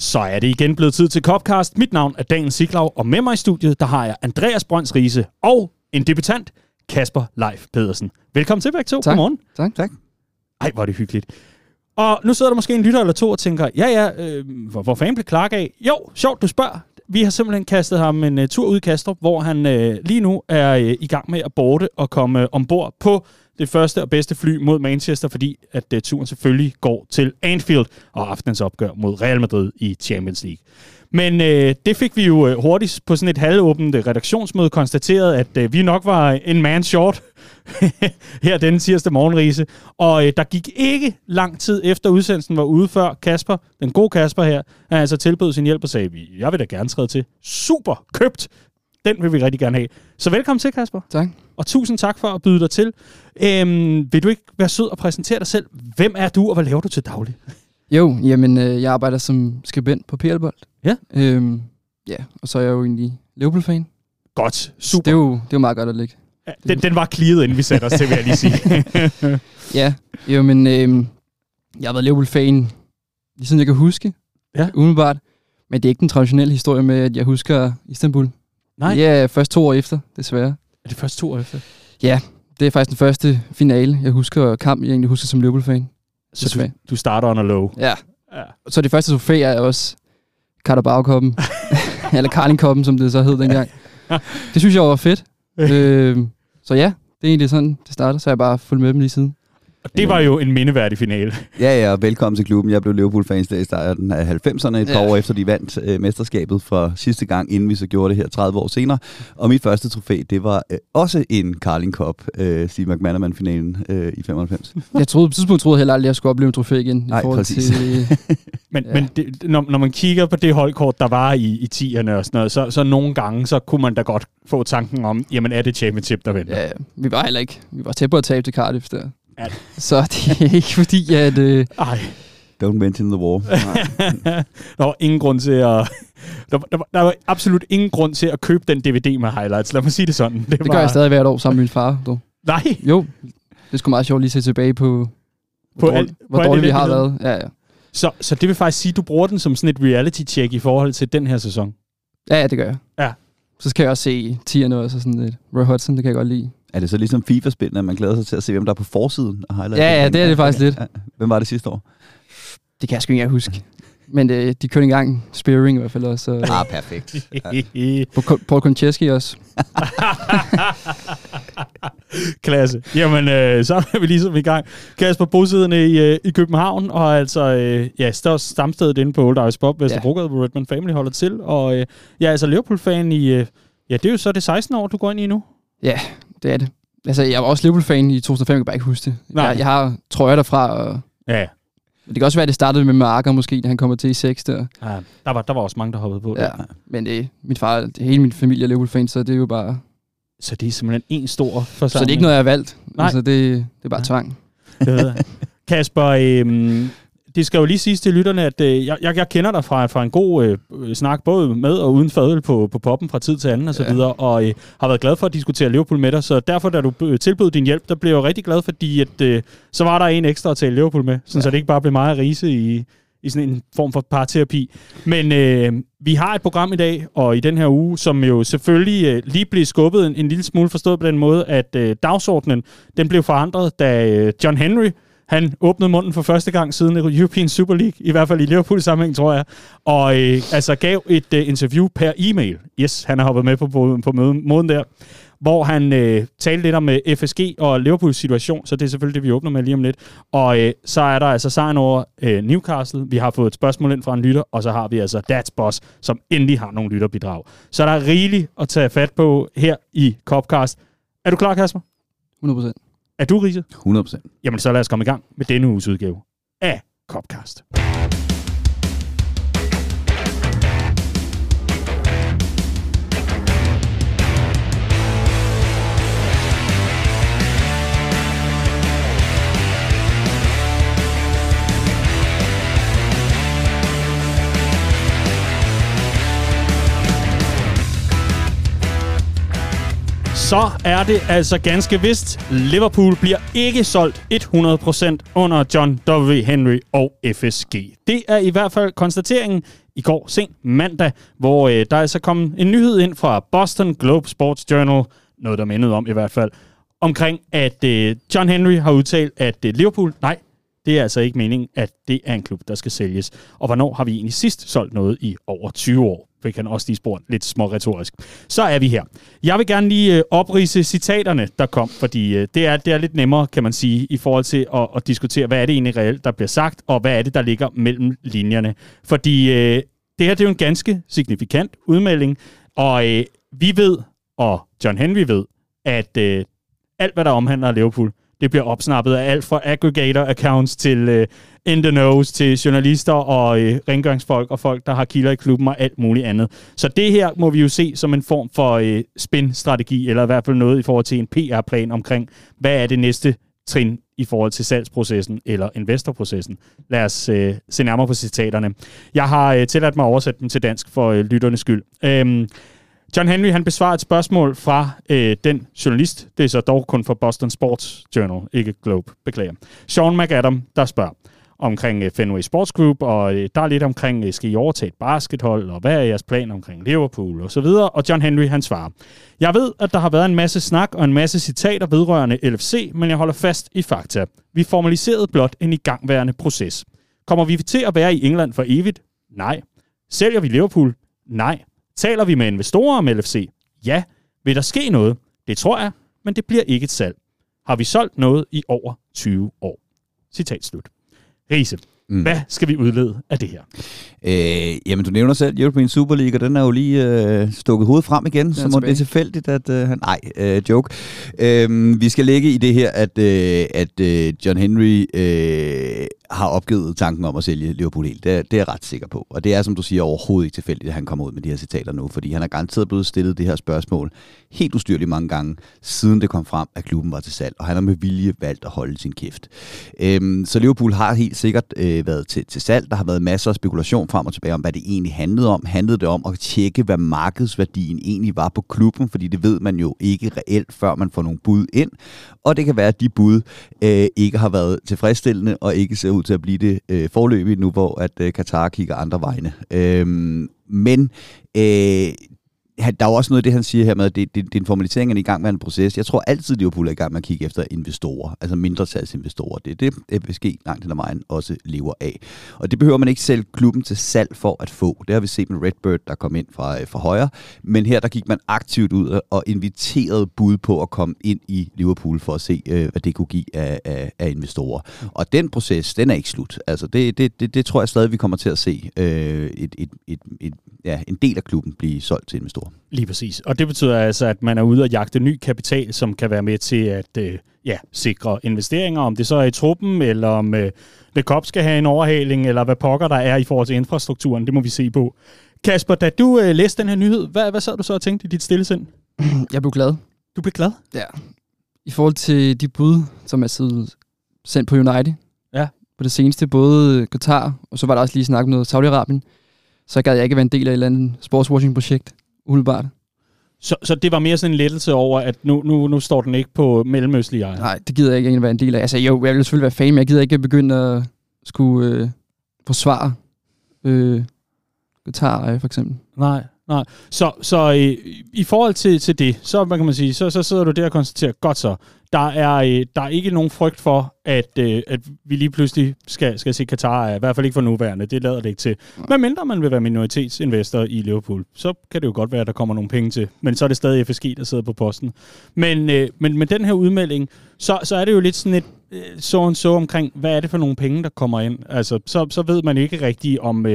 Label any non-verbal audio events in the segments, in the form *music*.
Så er det igen blevet tid til Copcast. Mit navn er Daniel Siglau, og med mig i studiet, der har jeg Andreas Brønds Riese og en debutant, Kasper Leif Pedersen. Velkommen til begge to. Tak. Godmorgen. Tak. tak. Ej, hvor er det hyggeligt. Og nu sidder der måske en lytter eller to og tænker, ja ja, øh, hvor, hvor fanden blev Clark af? Jo, sjovt du spørger. Vi har simpelthen kastet ham en uh, tur ud i Kastrup, hvor han uh, lige nu er uh, i gang med at borte og komme uh, ombord på det første og bedste fly mod Manchester, fordi at det, turen selvfølgelig går til Anfield og aftenens opgør mod Real Madrid i Champions League. Men øh, det fik vi jo øh, hurtigt på sådan et halvåbent øh, redaktionsmøde konstateret, at øh, vi nok var en man short *laughs* her denne tirsdag morgenrise. Og øh, der gik ikke lang tid efter udsendelsen var ude før Kasper, den gode Kasper her, han altså tilbød sin hjælp og sagde, jeg vil da gerne træde til. Super købt! Den vil vi rigtig gerne have. Så velkommen til, Kasper. Tak. Og tusind tak for at byde dig til. Øhm, vil du ikke være sød og præsentere dig selv? Hvem er du, og hvad laver du til daglig? *laughs* Jo, jamen, øh, jeg arbejder som skribent på PL-bold. Ja. Øhm, ja, og så er jeg jo egentlig Liverpool-fan. Godt, super. Det er, jo, det er jo meget godt at ligge. Ja, den, den var clearet, inden vi satte os til, vil jeg lige sige. *laughs* ja, jo, men øh, jeg har været Liverpool-fan, lige siden jeg kan huske. Ja. Umiddelbart. Men det er ikke den traditionelle historie med, at jeg husker Istanbul. Nej. Er først to år efter, desværre. Er det først to år efter? Ja, det er faktisk den første finale, jeg husker kamp, jeg egentlig husker som Liverpool-fan. Så du, du starter a low. Ja. ja. Så det første trofæ er også Carabao-koppen. *laughs* Eller Carling-koppen, som det så hed dengang. *laughs* det synes jeg var fedt. *laughs* øh, så ja, det er egentlig sådan, det starter. Så jeg bare fulgt med dem lige siden. Og det var jo en mindeværdig finale. Ja, ja, velkommen til klubben. Jeg blev Liverpool-fan i starten af 90'erne, et par ja. år efter de vandt øh, mesterskabet for sidste gang, inden vi så gjorde det her 30 år senere. Og mit første trofæ, det var øh, også en Carling Cup, øh, Steve McManaman-finalen øh, i 95. Jeg troede på tidspunkt troede jeg heller aldrig, at jeg skulle opleve en trofæ igen. Nej, præcis. Til, *laughs* men ja. men det, når, når man kigger på det holdkort, der var i, i 10'erne og sådan noget, så, så nogle gange, så kunne man da godt få tanken om, jamen er det championship, der venter? Ja, vi var heller ikke. Vi var tæt på at tabe til Cardiff der. Ja. *laughs* Så det er ikke fordi, at... Øh... Ej. Don't mention the war. *laughs* der var ingen grund til at... Der, der, var, der var absolut ingen grund til at købe den DVD med highlights. Lad mig sige det sådan. Det, det var... gør jeg stadig hvert år sammen med min far. Dog. Nej. Jo, det skulle meget sjovt lige at se tilbage på, på hvor, al, hvor dårligt vi har været. Ja, ja. Så, så det vil faktisk sige, at du bruger den som sådan et reality-check i forhold til den her sæson? Ja, ja det gør jeg. Ja. Så skal jeg også se tierne også, sådan lidt. Roy Hudson, det kan jeg godt lide. Er det så ligesom FIFA-spillene, at man glæder sig til at se, hvem der er på forsiden af highlights? Ja, ja, det er det faktisk lidt. Hvem var det sidste år? Det kan jeg sgu ikke engang huske. Men det, de kørte engang Spearing i hvert fald også. Ah, perfekt. *laughs* Ja. Paul Koncheski også. *laughs* Klasse. Jamen, øh, så er vi ligesom i gang. Kasper bosiddende i, øh, i København, og altså, øh, ja, størst stamstedet inde på Old Irish Bob, Vesterbrogade, ja. hvor Redman Family holder til. Og øh, jeg er altså Liverpool-fan i, øh, ja, det er jo så det 16 år, du går ind i nu. Ja, det er det. Altså, jeg var også Liverpool-fan i 2005, jeg kan bare ikke huske det. Nej. Jeg, jeg har trøjer derfra, og... Ja. Det kan også være, at det startede med Marker måske, da han kommer til i 6 der. Ja, der var, der var også mange, der hoppede på det. Ja, men det, mit far, det, hele min familie er Liverpool-fan, så det er jo bare... Så det er simpelthen en stor forsamling? Så det er ikke noget, jeg har valgt. Nej. Altså, det, det er bare ja. tvang. Det ved jeg. *laughs* Kasper, øhm, det skal jo lige siges til lytterne, at øh, jeg, jeg kender dig fra, fra en god øh, snak, både med og uden fadøl på, på poppen fra tid til anden og så ja. videre, og øh, har været glad for at diskutere Liverpool med dig, så derfor, da du tilbød din hjælp, der blev jeg rigtig glad, fordi at, øh, så var der en ekstra at tale Liverpool med, sådan, ja. så det ikke bare blev meget rise i, i sådan en form for parterapi. Men øh, vi har et program i dag, og i den her uge, som jo selvfølgelig øh, lige blev skubbet en, en lille smule forstået på den måde, at øh, dagsordenen, den blev forandret, da øh, John Henry, han åbnede munden for første gang siden European Super League, i hvert fald i Liverpool sammenhæng, tror jeg, og øh, altså gav et øh, interview per e-mail. Yes, han har hoppet med på, på, på måden der hvor han øh, talte lidt om øh, FSG og Liverpools situation, så det er selvfølgelig det, vi åbner med lige om lidt. Og øh, så er der altså sejren over øh, Newcastle. Vi har fået et spørgsmål ind fra en lytter, og så har vi altså Dats Boss, som endelig har nogle lytterbidrag. Så der er rigeligt at tage fat på her i Copcast. Er du klar, Kasper? 100%. Er du, Riese? 100%. Jamen, så lad os komme i gang med denne uges udgave af Copcast. Så er det altså ganske vist. Liverpool bliver ikke solgt 100% under John W. Henry og FSG. Det er i hvert fald konstateringen i går sent mandag, hvor øh, der er så kommet en nyhed ind fra Boston Globe Sports Journal, noget der mindede om i hvert fald, omkring at øh, John Henry har udtalt, at øh, Liverpool, nej, det er altså ikke meningen, at det er en klub, der skal sælges. Og hvornår har vi egentlig sidst solgt noget i over 20 år? Vi kan også lige spurgt lidt små retorisk. Så er vi her. Jeg vil gerne lige øh, oprise citaterne, der kom, fordi øh, det, er, det er lidt nemmere, kan man sige, i forhold til at, at diskutere, hvad er det egentlig reelt, der bliver sagt, og hvad er det, der ligger mellem linjerne. Fordi øh, det her det er jo en ganske signifikant udmelding, og øh, vi ved, og John Henry ved, at øh, alt, hvad der omhandler Liverpool, det bliver opsnappet af alt fra aggregator accounts til øh, in the nose, til journalister og øh, rengøringsfolk og folk, der har kilder i klubben og alt muligt andet. Så det her må vi jo se som en form for øh, spin-strategi, eller i hvert fald noget i forhold til en PR-plan omkring, hvad er det næste trin i forhold til salgsprocessen eller investorprocessen. Lad os øh, se nærmere på citaterne. Jeg har øh, tilladt mig at oversætte dem til dansk for øh, lytternes skyld. Øhm, John Henry han besvarer et spørgsmål fra øh, den journalist, det er så dog kun fra Boston Sports Journal, ikke Globe, beklager. Sean McAdam, der spørger omkring øh, Fenway Sports Group, og øh, der er lidt omkring, øh, skal I overtage et baskethold, og hvad er jeres plan omkring Liverpool, og så videre. Og John Henry, han svarer, jeg ved, at der har været en masse snak og en masse citater vedrørende LFC, men jeg holder fast i fakta. Vi formaliserede blot en igangværende proces. Kommer vi til at være i England for evigt? Nej. Sælger vi Liverpool? Nej. Taler vi med investorer om LFC? Ja. Vil der ske noget? Det tror jeg, men det bliver ikke et salg. Har vi solgt noget i over 20 år? Citat slut. Riese, mm. hvad skal vi udlede af det her? Øh, jamen, du nævner selv European Super League, og den er jo lige øh, stukket hovedet frem igen, så må det er tilfældigt, at øh, han... Nej, øh, joke. Øh, vi skal lægge i det her, at, øh, at øh, John Henry øh, har opgivet tanken om at sælge Liverpool helt. Det det er jeg ret sikker på. Og det er, som du siger, overhovedet ikke tilfældigt, at han kommer ud med de her citater nu, fordi han har garanteret blevet stillet det her spørgsmål helt ustyrligt mange gange, siden det kom frem, at klubben var til salg, og han har med vilje valgt at holde sin kæft. Øhm, så Liverpool har helt sikkert øh, været til, til salg. Der har været masser af spekulation frem og tilbage om, hvad det egentlig handlede om. Handlede det om at tjekke, hvad markedsværdien egentlig var på klubben, fordi det ved man jo ikke reelt, før man får nogle bud ind. Og det kan være, at de bud øh, ikke har været tilfredsstillende, og ikke ser ud til at blive det øh, forløbigt nu, hvor at øh, Katar kigger andre vegne. Øh, men øh, der er jo også noget af det, han siger her med, at det, det, det er en formalisering af en i gang med en proces. Jeg tror altid, Liverpool er i gang med at kigge efter investorer, altså mindretalsinvestorer. Det er det, FSG langt hen ad vejen også lever af. Og det behøver man ikke selv klubben til salg for at få. Det har vi set med Redbird, der kom ind fra, øh, fra højre. Men her der gik man aktivt ud og inviterede bud på at komme ind i Liverpool for at se, øh, hvad det kunne give af, af, af investorer. Og den proces, den er ikke slut. Altså det, det, det, det tror jeg stadig, vi kommer til at se øh, et, et, et, et, ja, en del af klubben blive solgt til investorer. Lige præcis. Og det betyder altså, at man er ude og jagte ny kapital, som kan være med til at øh, ja, sikre investeringer, om det så er i truppen, eller om øh, Le Cop skal have en overhaling, eller hvad pokker der er i forhold til infrastrukturen. Det må vi se på. Kasper, da du øh, læste den her nyhed, hvad, hvad sad du så og tænkte i dit stille sind? *clears throat* Jeg blev glad. Du blev glad? Ja. I forhold til de bud, som er sendt på United. Ja. På det seneste, både Qatar, og så var der også lige snak om noget Saudi-Arabien så gad jeg ikke være en del af et eller andet sportswashing-projekt, umiddelbart. Så, så det var mere sådan en lettelse over, at nu, nu, nu står den ikke på mellemøstlige ejer? Nej, det gider jeg ikke være en del af. Altså jo, jeg vil selvfølgelig være fan, men jeg gider ikke begynde at skulle øh, forsvare øh, guitar for eksempel. Nej, nej. Så, så i, i forhold til, til det, så, hvad kan man sige, så, så sidder du der og konstaterer, godt så, der er, øh, der er ikke nogen frygt for, at, øh, at vi lige pludselig skal, skal se Katar, i hvert fald ikke for nuværende. Det lader det ikke til. Men mindre man vil være minoritetsinvestor i Liverpool, så kan det jo godt være, at der kommer nogle penge til. Men så er det stadig FSG, der sidder på posten. Men, øh, men med den her udmelding, så, så er det jo lidt sådan et så en så omkring, hvad er det for nogle penge, der kommer ind? Altså, så, så ved man ikke rigtigt, om,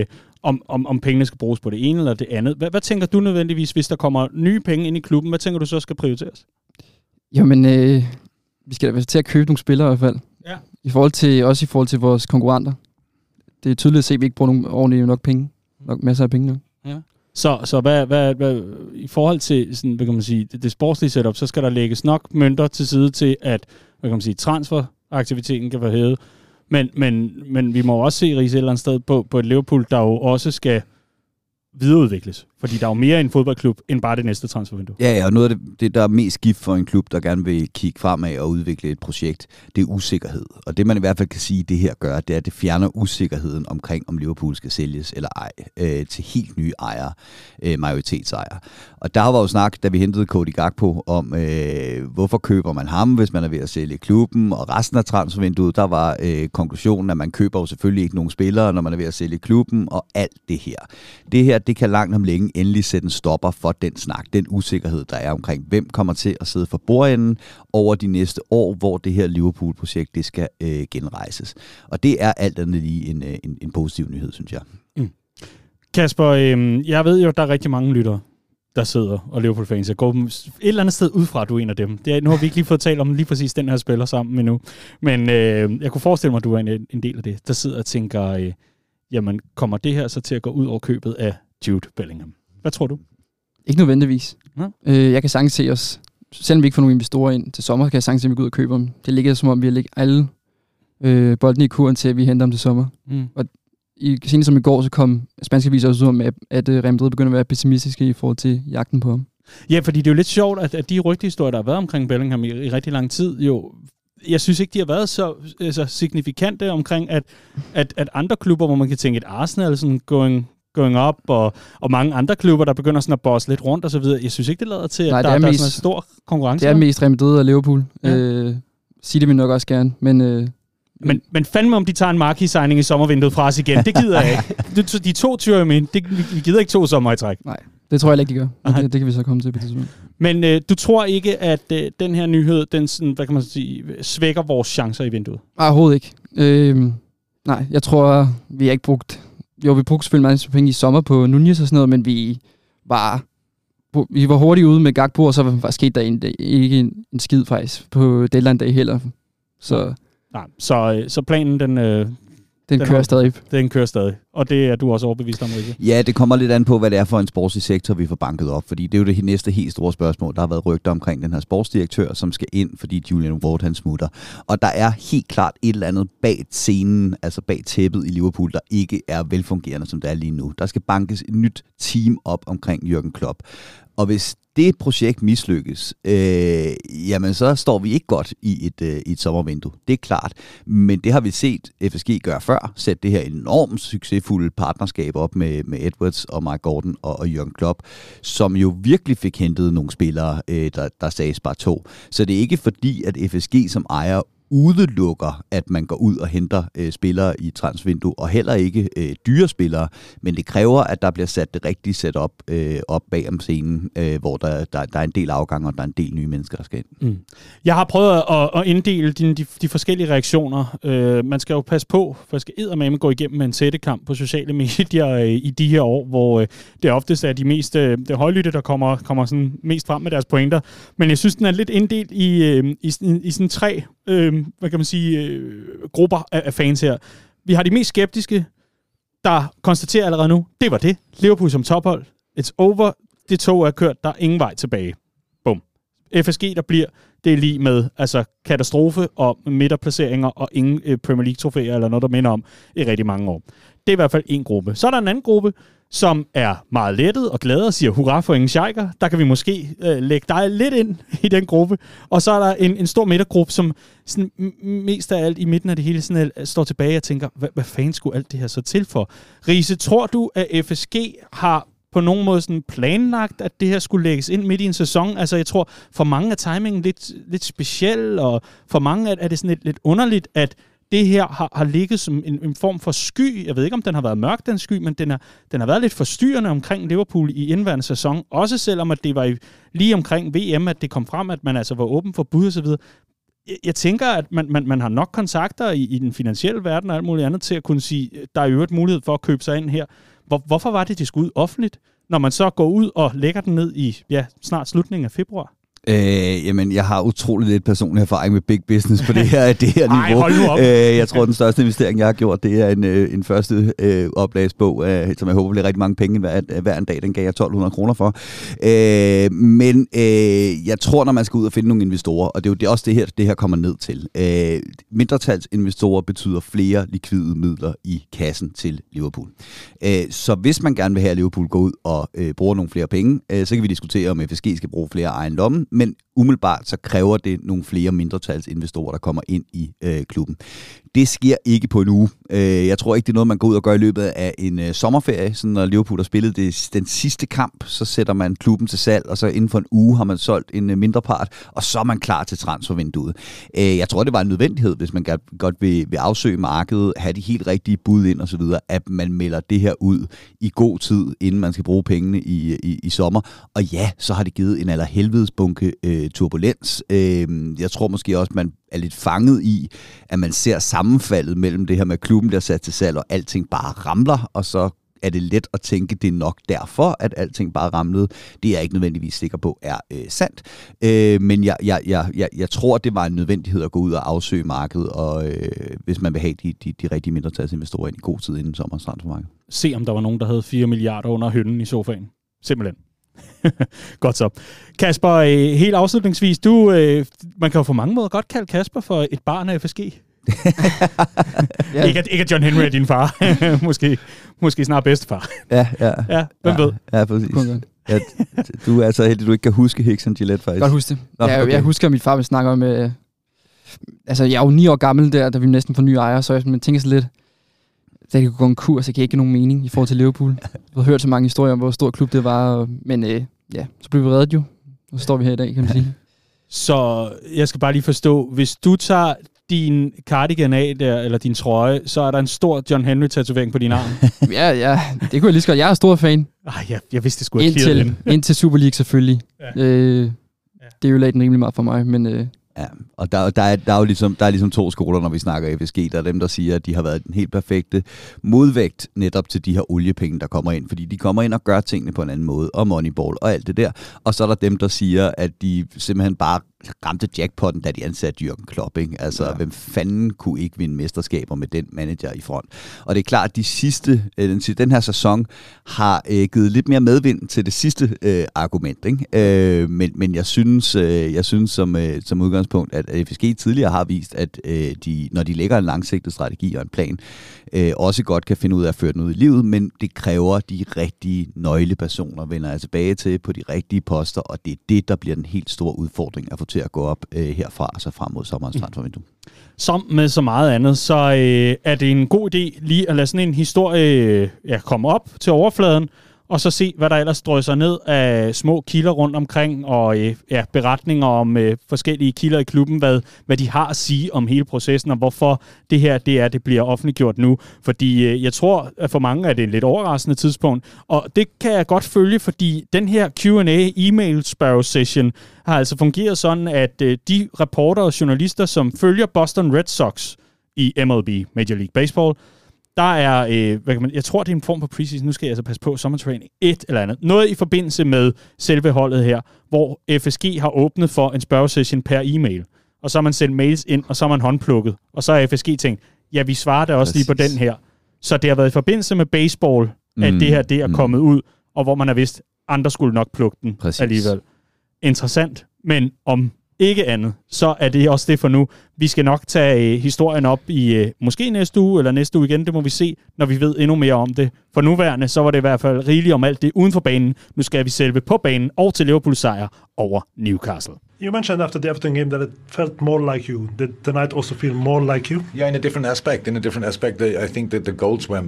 om, om, om pengene skal bruges på det ene eller det andet. Hvad, hvad tænker du nødvendigvis, hvis der kommer nye penge ind i klubben? Hvad tænker du så skal prioriteres? Jamen, øh, vi skal da til at købe nogle spillere i hvert fald. Ja. I forhold til, også i forhold til vores konkurrenter. Det er tydeligt at se, at vi ikke bruger nogen ordentligt nok penge. Nok masser af penge nu. Ja. Så, så hvad, hvad, hvad, i forhold til sådan, hvad kan man sige, det, det sportslige setup, så skal der lægges nok mønter til side til, at hvad kan man sige, transferaktiviteten kan være hævet. Men, men, men vi må også se Riese et eller andet sted på, på et Liverpool, der jo også skal videreudvikles. Fordi der er jo mere en fodboldklub, end bare det næste transfervindue. Ja, ja, og noget af det, det, der er mest gift for en klub, der gerne vil kigge fremad og udvikle et projekt, det er usikkerhed. Og det man i hvert fald kan sige, det her gør, det er, at det fjerner usikkerheden omkring, om Liverpool skal sælges eller ej, øh, til helt nye ejere, øh, majoritetsejere. Og der var jo snak, da vi hentede Cody Gakpo, om øh, hvorfor køber man ham, hvis man er ved at sælge klubben, og resten af transfervinduet, der var øh, konklusionen, at man køber jo selvfølgelig ikke nogen spillere, når man er ved at sælge klubben, og alt det her. Det her, det kan langt om længe endelig sætte en stopper for den snak, den usikkerhed, der er omkring, hvem kommer til at sidde for bordenden over de næste år, hvor det her Liverpool-projekt, det skal øh, genrejses. Og det er alt andet lige en, øh, en, en positiv nyhed, synes jeg. Mm. Kasper, øh, jeg ved jo, at der er rigtig mange lyttere, der sidder og Liverpool-fans. Jeg går et eller andet sted ud fra, at du er en af dem. Det er, nu har vi ikke lige fået talt om lige præcis den her spiller sammen endnu. Men øh, jeg kunne forestille mig, at du er en, en del af det, der sidder og tænker, øh, jamen kommer det her så til at gå ud over købet af Jude Bellingham? Hvad tror du? Ikke nødvendigvis. Ja. Øh, jeg kan sagtens se os, selvom vi ikke får nogen investorer ind til sommer, kan jeg sagtens se, at vi går ud og køber dem. Det ligger som om, vi har lægget alle øh, bolden i kuren til, at vi henter dem til sommer. Mm. Og i, senest som i går, så kom spanske viser også ud om, at, at uh, Real Madrid begynder at være pessimistiske i forhold til jagten på ham. Ja, fordi det er jo lidt sjovt, at, at de rygtehistorier, der har været omkring Bellingham i, i rigtig lang tid, jo jeg synes ikke, de har været så altså, signifikante omkring, at, at, at andre klubber, hvor man kan tænke et Arsenal sådan going, going up, og, og mange andre klubber, der begynder sådan at bosse lidt rundt og så videre. Jeg synes ikke, det lader til, at Nej, der, er, der mest, er sådan en stor konkurrence. Det er mest Real Madrid og Liverpool. Ja. Øh, det vil nok også gerne, men... Øh, men, men fandme om de tager en marquis-signing i sommervinduet fra os igen, det gider jeg *laughs* ikke. De to tyrer jo med, det, vi gider ikke to sommer i træk. Nej, det tror jeg ikke, de gør. Det, det, kan vi så komme til på det Men øh, du tror ikke, at øh, den her nyhed, den sådan, hvad kan man sige, svækker vores chancer i vinduet? Overhovedet ikke. Øh, nej, jeg tror, vi har ikke brugt... Jo, vi brugte selvfølgelig mange penge i sommer på Nunez og sådan noget, men vi var vi var hurtigt ude med Gakpo, og så var sket der en, ikke en, en skid faktisk på deadline dag heller. Så Nej, så, øh, så planen, den, øh, den, den kører stadig. Den kører stadig. Og det er du også overbevist om, ikke? Ja, det kommer lidt an på, hvad det er for en sportslig sektor, vi får banket op. Fordi det er jo det næste helt store spørgsmål. Der har været rygter omkring den her sportsdirektør, som skal ind, fordi Julian Ward han smutter. Og der er helt klart et eller andet bag scenen, altså bag tæppet i Liverpool, der ikke er velfungerende, som det er lige nu. Der skal bankes et nyt team op omkring Jürgen Klopp. Og hvis det projekt mislykkes, øh, jamen så står vi ikke godt i et, øh, i et sommervindue. Det er klart. Men det har vi set FSG gøre før. Sætte det her enormt succesfulde partnerskab op med, med Edwards og Mark Gordon og, og Jørgen Klopp, som jo virkelig fik hentet nogle spillere, øh, der, der sagde bare to. Så det er ikke fordi, at FSG som ejer udelukker, at man går ud og henter øh, spillere i transvindue, og heller ikke øh, dyre spillere, men det kræver, at der bliver sat det rigtige setup øh, op bag om scenen, øh, hvor der, der, der er en del afgang, og der er en del nye mennesker, der skal ind. Mm. Jeg har prøvet at, at inddele de, de, de forskellige reaktioner. Øh, man skal jo passe på, for jeg skal eddermame gå igennem en sættekamp på sociale *laughs* medier øh, i de her år, hvor øh, det oftest er de mest øh, det højlytte, der kommer, kommer sådan mest frem med deres pointer. Men jeg synes, den er lidt inddelt i, øh, i, i, i sådan tre øh, hvad kan man sige, øh, grupper af, af fans her. Vi har de mest skeptiske, der konstaterer allerede nu, det var det. Liverpool som tophold. It's over. Det tog er kørt. Der er ingen vej tilbage. Bum. FSG, der bliver, det er lige med altså katastrofe og midterplaceringer og ingen øh, Premier League-trofæer eller noget, der minder om i rigtig mange år. Det er i hvert fald en gruppe. Så er der en anden gruppe, som er meget lettet og glad og siger hurra for ingen scheiker. Der kan vi måske øh, lægge dig lidt ind i den gruppe. Og så er der en, en stor midtergruppe, som sådan, mest af alt i midten af det hele sådan, øh, står tilbage og tænker, hvad, hvad fanden skulle alt det her så til for? Riese, tror du, at FSG har på nogen måde sådan planlagt, at det her skulle lægges ind midt i en sæson? Altså jeg tror, for mange er timingen lidt, lidt speciel, og for mange er, er det sådan lidt, lidt underligt, at det her har, har ligget som en, en form for sky. Jeg ved ikke, om den har været mørk, den sky, men den, er, den har været lidt forstyrrende omkring Liverpool i indværende sæson. Også selvom at det var i, lige omkring VM, at det kom frem, at man altså var åben for bud og så videre. Jeg, jeg tænker, at man, man, man har nok kontakter i, i den finansielle verden og alt muligt andet til at kunne sige, der er jo et mulighed for at købe sig ind her. Hvor, hvorfor var det, de skulle ud offentligt, når man så går ud og lægger den ned i ja, snart slutningen af februar? Øh, jamen, jeg har utrolig lidt personlig erfaring med big business på det her, *laughs* det her Ej, niveau. hold nu op. Øh, jeg tror, den største investering, jeg har gjort, det er en, øh, en første øh, oplagsbog, øh, som jeg håber bliver rigtig mange penge hver, hver en dag. Den gav jeg 1200 kroner for. Øh, men øh, jeg tror, når man skal ud og finde nogle investorer, og det er jo det, også det her, det her kommer ned til. Øh, mindretalsinvestorer betyder flere likvide midler i kassen til Liverpool. Øh, så hvis man gerne vil have, at Liverpool går ud og øh, bruger nogle flere penge, øh, så kan vi diskutere, om FSG skal bruge flere egen lomme, men umiddelbart så kræver det nogle flere mindretalsinvestorer, der kommer ind i øh, klubben. Det sker ikke på en uge. Øh, jeg tror ikke, det er noget, man går ud og gør i løbet af en øh, sommerferie. Sådan, når Liverpool har spillet det, den sidste kamp, så sætter man klubben til salg, og så inden for en uge har man solgt en øh, mindre part, og så er man klar til transfervinduet. Øh, jeg tror, det var en nødvendighed, hvis man godt vil, vil afsøge markedet, have de helt rigtige bud ind osv., at man melder det her ud i god tid, inden man skal bruge pengene i, i, i sommer. Og ja, så har det givet en allerhelvedes bunke øh, turbulens. Øh, jeg tror måske også, man er lidt fanget i, at man ser sammenfaldet mellem det her med klubben, der er sat til salg, og alting bare ramler, og så er det let at tænke, det er nok derfor, at alting bare ramlede. Det er jeg ikke nødvendigvis sikker på er øh, sandt. Øh, men jeg, jeg, jeg, jeg, jeg tror, det var en nødvendighed at gå ud og afsøge markedet, og øh, hvis man vil have de, de, de rigtige mindretalsinvestorer ind i god tid inden sommerens transfermarked. Se om der var nogen, der havde 4 milliarder under hynden i sofaen. Simpelthen. *laughs* godt så. Kasper, øh, helt afslutningsvis, du, øh, man kan jo på mange måder godt kalde Kasper for et barn af FSG. *laughs* ja. ikke, at, ikke at John Henry er din far. *laughs* måske, måske snart bedstefar. Ja, ja. ja, hvem ja, ved? Ja, præcis. Ja, du er så heldig, du ikke kan huske Hicks and Gillette, faktisk. Godt huske det. Nå, ja, okay. Jeg husker, at min far vil snakke om... Øh, altså, jeg er jo ni år gammel der, da vi næsten får nye ejere, så jeg tænker så lidt, da det kunne gå en kur, så kan ikke nogen mening i forhold til Liverpool. Jeg har hørt så mange historier om, hvor stor klub det var, men øh, ja, så blev vi reddet jo. Og så står vi her i dag, kan man sige. Så jeg skal bare lige forstå, hvis du tager din cardigan af der, eller din trøje, så er der en stor John Henry-tatovering på din arm. *laughs* ja, ja, det kunne jeg lige så godt. Jeg er stor fan. Ej, jeg, jeg vidste, det skulle have indtil, indtil Super League selvfølgelig. Ja. Øh, ja. Det er jo lidt rimelig meget for mig, men... Øh, Ja, og der, der, er, der, er jo ligesom, der er ligesom to skoler, når vi snakker FSG. Der er dem, der siger, at de har været den helt perfekte modvægt netop til de her oliepenge, der kommer ind. Fordi de kommer ind og gør tingene på en anden måde, og Moneyball og alt det der. Og så er der dem, der siger, at de simpelthen bare ramte jackpotten, da de ansatte Jürgen Klopp. Ikke? Altså, ja. hvem fanden kunne ikke vinde mesterskaber med den manager i front? Og det er klart, at de sidste, øh, den, den her sæson har øh, givet lidt mere medvind til det sidste øh, argument. Ikke? Øh, men, men jeg synes, øh, jeg synes som, øh, som udgangspunkt, at FSG tidligere har vist, at øh, de, når de lægger en langsigtet strategi og en plan, øh, også godt kan finde ud af at føre den ud i livet, men det kræver de rigtige nøglepersoner, vender jeg tilbage til på de rigtige poster, og det er det, der bliver den helt store udfordring at få til at gå op øh, herfra, og så frem mod sommerens transfervindue. Som med så meget andet, så øh, er det en god idé lige at lade sådan en historie øh, ja, komme op til overfladen, og så se, hvad der ellers drøser ned af små kilder rundt omkring, og øh, ja, beretninger om øh, forskellige kilder i klubben, hvad, hvad de har at sige om hele processen, og hvorfor det her det er, det bliver offentliggjort nu. Fordi øh, jeg tror, at for mange er det et lidt overraskende tidspunkt, og det kan jeg godt følge, fordi den her Q&A e-mail spørg session har altså fungeret sådan, at øh, de reporter og journalister, som følger Boston Red Sox i MLB, Major League Baseball, der er, øh, hvad kan man, jeg tror, det er en form for preseason, nu skal jeg altså passe på, sommertraining, et eller andet. Noget i forbindelse med selve holdet her, hvor FSG har åbnet for en spørgesession per e-mail. Og så har man sendt mails ind, og så har man håndplukket. Og så har FSG tænkt, ja, vi svarer da også Præcis. lige på den her. Så det har været i forbindelse med baseball, at mm, det her det er mm. kommet ud, og hvor man har vidst, andre skulle nok plukke den Præcis. alligevel. Interessant, men om ikke andet, så er det også det for nu. Vi skal nok tage øh, historien op i øh, måske næste uge eller næste uge igen. Det må vi se, når vi ved endnu mere om det. For nuværende, så var det i hvert fald rigeligt om alt det uden for banen. Nu skal vi selve på banen og til Liverpool sejr over Newcastle. You mentioned after the Everton game that it felt more like you. Did the night also feel more like you? Yeah, in a different aspect. In a different aspect, I think that the goals were,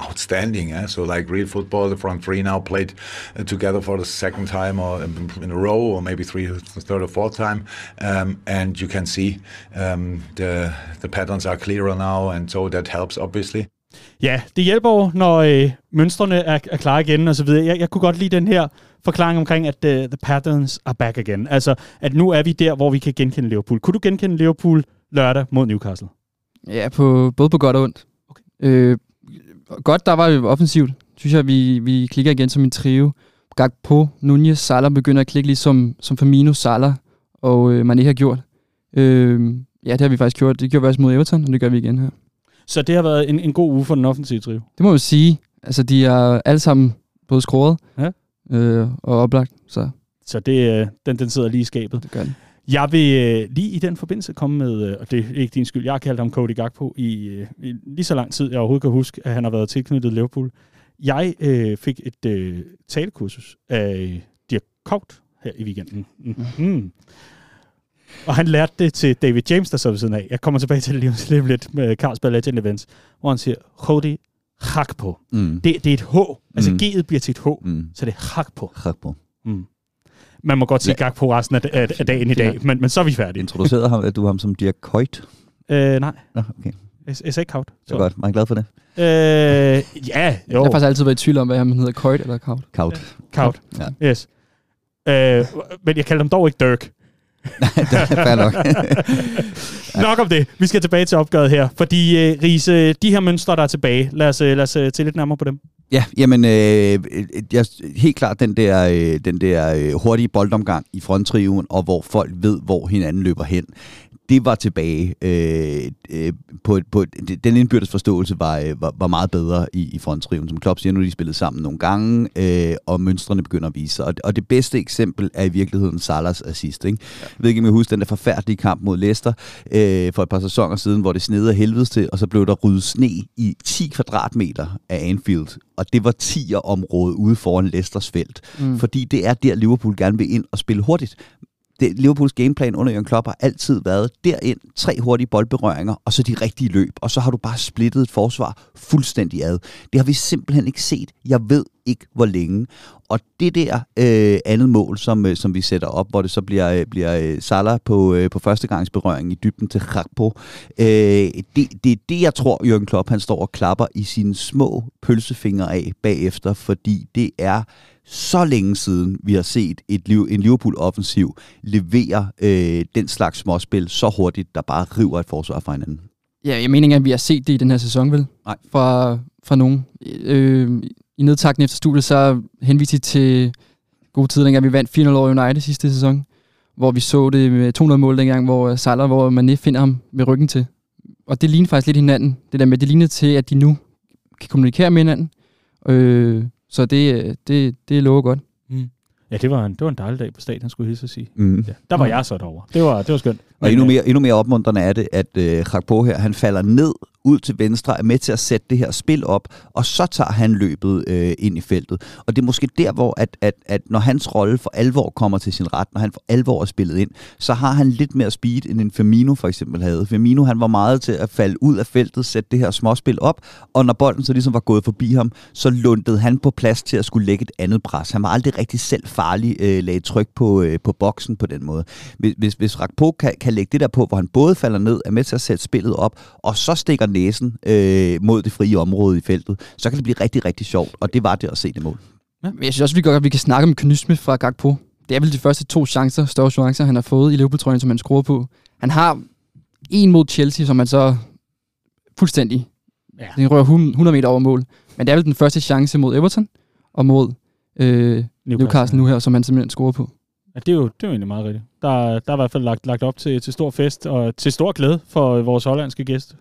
outstanding. Eh? So, like real football, the front three now played uh, together for the second time or in a row, or maybe three, third or fourth time. Um, and you can see um, the the patterns are clearer now, and so that helps obviously. Ja, det hjælper jo, når øh, mønstrene er, er klar igen og så videre. Jeg, jeg kunne godt lide den her forklaring omkring, at uh, the patterns are back again. Altså, at nu er vi der, hvor vi kan genkende Liverpool. Kunne du genkende Liverpool lørdag mod Newcastle? Ja, på, både på godt og ondt. Okay. Øh, godt, der var jo offensivt. Synes jeg, vi, vi klikker igen som en trio. Gakpo, Nunez, Salah begynder at klikke ligesom som Firmino, Salah og øh, Mané har gjort. Øh, ja, det har vi faktisk gjort. Det gjorde vi også mod Everton, og det gør vi igen her. Så det har været en, en god uge for den offensive trio? Det må man sige. Altså, de er alle sammen både skåret ja. øh, og oplagt. Så, så det, øh, den, den sidder lige i skabet. Det gør den. Jeg vil øh, lige i den forbindelse komme med, øh, og det er ikke din skyld, jeg har kaldt ham Cody Gakpo i, øh, i lige så lang tid, jeg overhovedet kan huske, at han har været tilknyttet Liverpool. Jeg øh, fik et øh, talekursus af Dirk Kogt her i weekenden. Mm-hmm. Og han lærte det til David James, der så ved siden af. Jeg kommer tilbage til det lige om lidt med Carlsberg Legend Events, hvor han siger, Cody Gakpo. Mm. Det, det er et H. Altså mm. G'et bliver til et H, mm. så det er. Gakpo. Mm. Man må godt sige ja. på resten af, af, af dagen i dag, men, men så er vi færdige. Introducerede ham, at du ham som Dirk Koit? Øh, nej. Nå, okay. Jeg, jeg sagde ikke Kaut. Så. godt. Man er glad for det. Øh, ja, jo. Jeg har faktisk altid været i tvivl om, hvad han hedder, Koit eller Kaut. Kaut. Ja. Kaut, ja. yes. Øh, men jeg kalder dem dog ikke Dirk. *laughs* Nej, det er nok. *laughs* nok om det. Vi skal tilbage til opgavet her. Fordi, uh, Riese, de her mønstre, der er tilbage, lad os, uh, lad os uh, til lidt nærmere på dem. Ja, jamen, øh, jeg, helt klart den der, øh, den der øh, hurtige boldomgang i fronttriven, og hvor folk ved, hvor hinanden løber hen det var tilbage. Øh, øh, på, på, den indbyrdes forståelse var, øh, var, var meget bedre i, i fronttriven. Som Klopp siger, nu de spillet sammen nogle gange, øh, og mønstrene begynder at vise sig. Og, og det bedste eksempel er i virkeligheden Salas assist. Ikke? Jeg ved ikke, om jeg husker den der forfærdelige kamp mod Leicester øh, for et par sæsoner siden, hvor det snede af helvedes til, og så blev der ryddet sne i 10 kvadratmeter af Anfield. Og det var 10 område ude foran Leicesters felt. Mm. Fordi det er der, Liverpool gerne vil ind og spille hurtigt det, Liverpools gameplan under Jørgen Klopp har altid været derind, tre hurtige boldberøringer, og så de rigtige løb, og så har du bare splittet et forsvar fuldstændig ad. Det har vi simpelthen ikke set. Jeg ved ikke, hvor længe. Og det der øh, andet mål, som, øh, som vi sætter op, hvor det så bliver, øh, bliver øh, Salah på, øh, på førstegangsberøring i dybden til Gakpo, øh, det, det er det, jeg tror, Jørgen Klopp han står og klapper i sine små pølsefingre af bagefter, fordi det er så længe siden, vi har set et, en Liverpool-offensiv levere øh, den slags småspil så hurtigt, der bare river et forsvar fra hinanden. Ja, jeg mener ikke, at vi har set det i den her sæson, vel? Nej. Fra, fra nogen. Øh, I nedtakten efter studiet, så henviste til gode tider, dengang vi vandt 4-0 over United sidste sæson, hvor vi så det med 200 mål dengang, hvor Salah, hvor Mané finder ham med ryggen til. Og det ligner faktisk lidt hinanden. Det der med, det ligner til, at de nu kan kommunikere med hinanden. Øh, så det, det, det lover godt. Mm. Ja, det var, en, det var en dejlig dag på stadion, skulle jeg sige. Mm. Ja, der var jeg så derovre. Det var, det var skønt. Og endnu mere, endnu mere opmuntrende er det, at øh, Krakpo her, han falder ned ud til venstre, er med til at sætte det her spil op, og så tager han løbet øh, ind i feltet. Og det er måske der, hvor at, at, at når hans rolle for alvor kommer til sin ret, når han for alvor er spillet ind, så har han lidt mere speed, end en Firmino for eksempel havde. Firmino, han var meget til at falde ud af feltet, sætte det her småspil op, og når bolden så ligesom var gået forbi ham, så lundede han på plads til at skulle lægge et andet pres. Han var aldrig rigtig selv farlig, øh, lagde tryk på, øh, på boksen på den måde. Hvis, hvis, hvis Rakpo kan, kan lægge det der på, hvor han både falder ned, er med til at sætte spillet op, og så stikker næsen øh, mod det frie område i feltet, så kan det blive rigtig, rigtig sjovt, og det var det at se det mål. Ja. Men jeg synes også, vi, godt, at vi kan snakke om kynisme fra Gakpo. Det er vel de første to chancer, større chancer, han har fået i Liverpool-trøjen, som han skruer på. Han har en mod Chelsea, som man så fuldstændig ja. den rører 100 meter over mål. Men det er vel den første chance mod Everton, og mod øh, Newcastle, Newcastle nu her, som han simpelthen scorer på. Ja, det er jo, det er jo egentlig meget rigtigt. Der, der er i hvert fald lagt, lagt op til, til stor fest og til stor glæde for vores hollandske gæst,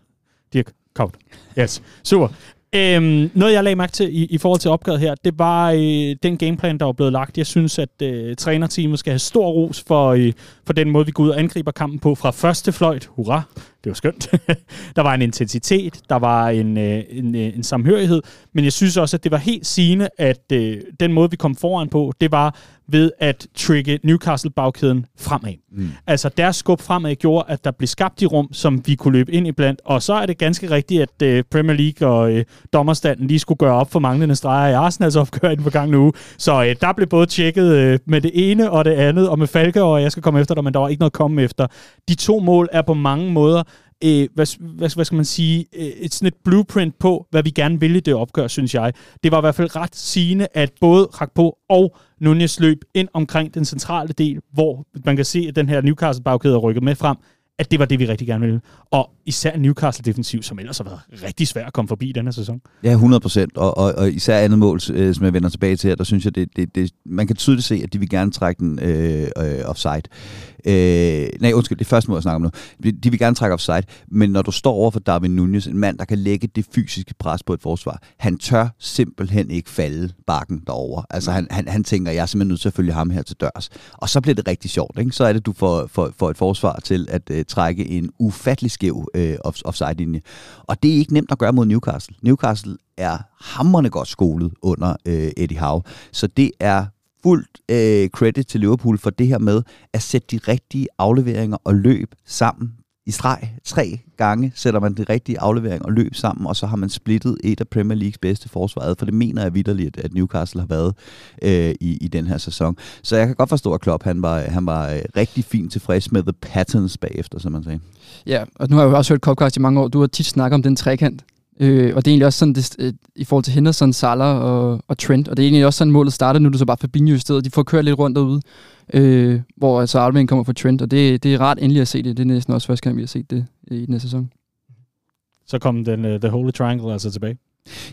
Dirk Kaut. Yes, super. Øhm, noget, jeg lagde mærke til i, i forhold til opgøret her, det var øh, den gameplan, der var blevet lagt. Jeg synes, at øh, trænerteamet skal have stor ros for, øh, for den måde, vi går ud og angriber kampen på fra første fløjt. Hurra! Det var skønt. *laughs* der var en intensitet, der var en, øh, en, øh, en samhørighed, men jeg synes også, at det var helt sigende, at øh, den måde, vi kom foran på, det var ved at trigge Newcastle-bagkæden fremad. Mm. Altså deres skub fremad gjorde, at der blev skabt de rum, som vi kunne løbe ind i blandt, og så er det ganske rigtigt, at øh, Premier League og øh, dommerstanden lige skulle gøre op for manglende streger i Arsenals opgør i den forgangne uge. Så øh, der blev både tjekket øh, med det ene og det andet, og med Falke, og jeg skal komme efter dig, men der var ikke noget at komme efter. De to mål er på mange måder øh, hvad, hvad, hvad skal man sige, øh, et sådan et blueprint på, hvad vi gerne ville i det opgør, synes jeg. Det var i hvert fald ret sigende, at både Rakpo og Nunez løb ind omkring den centrale del, hvor man kan se, at den her Newcastle-bagkæde er rykket med frem, at det var det, vi rigtig gerne ville. Og især Newcastle defensiv, som ellers har været rigtig svært at komme forbi denne sæson. Ja, 100 procent. Og, og, og især andet mål, øh, som jeg vender tilbage til her, der synes jeg, det, det, det, man kan tydeligt se, at de vil gerne trække den øh, øh, offside. Øh, nej, undskyld, det er første måde at snakke om nu. De vil gerne trække offside, men når du står over for Darwin Nunez, en mand, der kan lægge det fysiske pres på et forsvar, han tør simpelthen ikke falde bakken derover. Altså han, han, han tænker, jeg er simpelthen nødt til at følge ham her til dørs. Og så bliver det rigtig sjovt. Ikke? Så er det, du får, får, får et forsvar til at øh, trække en ufattelig skæv øh, offside-linje. Og det er ikke nemt at gøre mod Newcastle. Newcastle er hammerne godt skolet under øh, Eddie Howe. Så det er fuldt øh, credit til Liverpool for det her med at sætte de rigtige afleveringer og løb sammen i streg. Tre gange sætter man de rigtige afleveringer og løb sammen, og så har man splittet et af Premier Leagues bedste forsvar for det mener jeg vidderligt, at Newcastle har været øh, i, i den her sæson. Så jeg kan godt forstå, at Klopp han var, han var øh, rigtig fint tilfreds med the patterns bagefter, som man sagde. Ja, og nu har jeg jo også hørt Copcast i mange år. Du har tit snakket om den trekant, Øh, og det er egentlig også sådan, det, øh, i forhold til Henderson, Salah og, og Trent, og det er egentlig også sådan, målet starter nu, du så bare Fabinho i stedet. De får kørt lidt rundt derude, øh, hvor altså Alvin kommer fra Trent, og det, det er rart endelig at se det. Det er næsten også første gang, vi har set det øh, i den her sæson. Så kom den, uh, The Holy Triangle altså tilbage.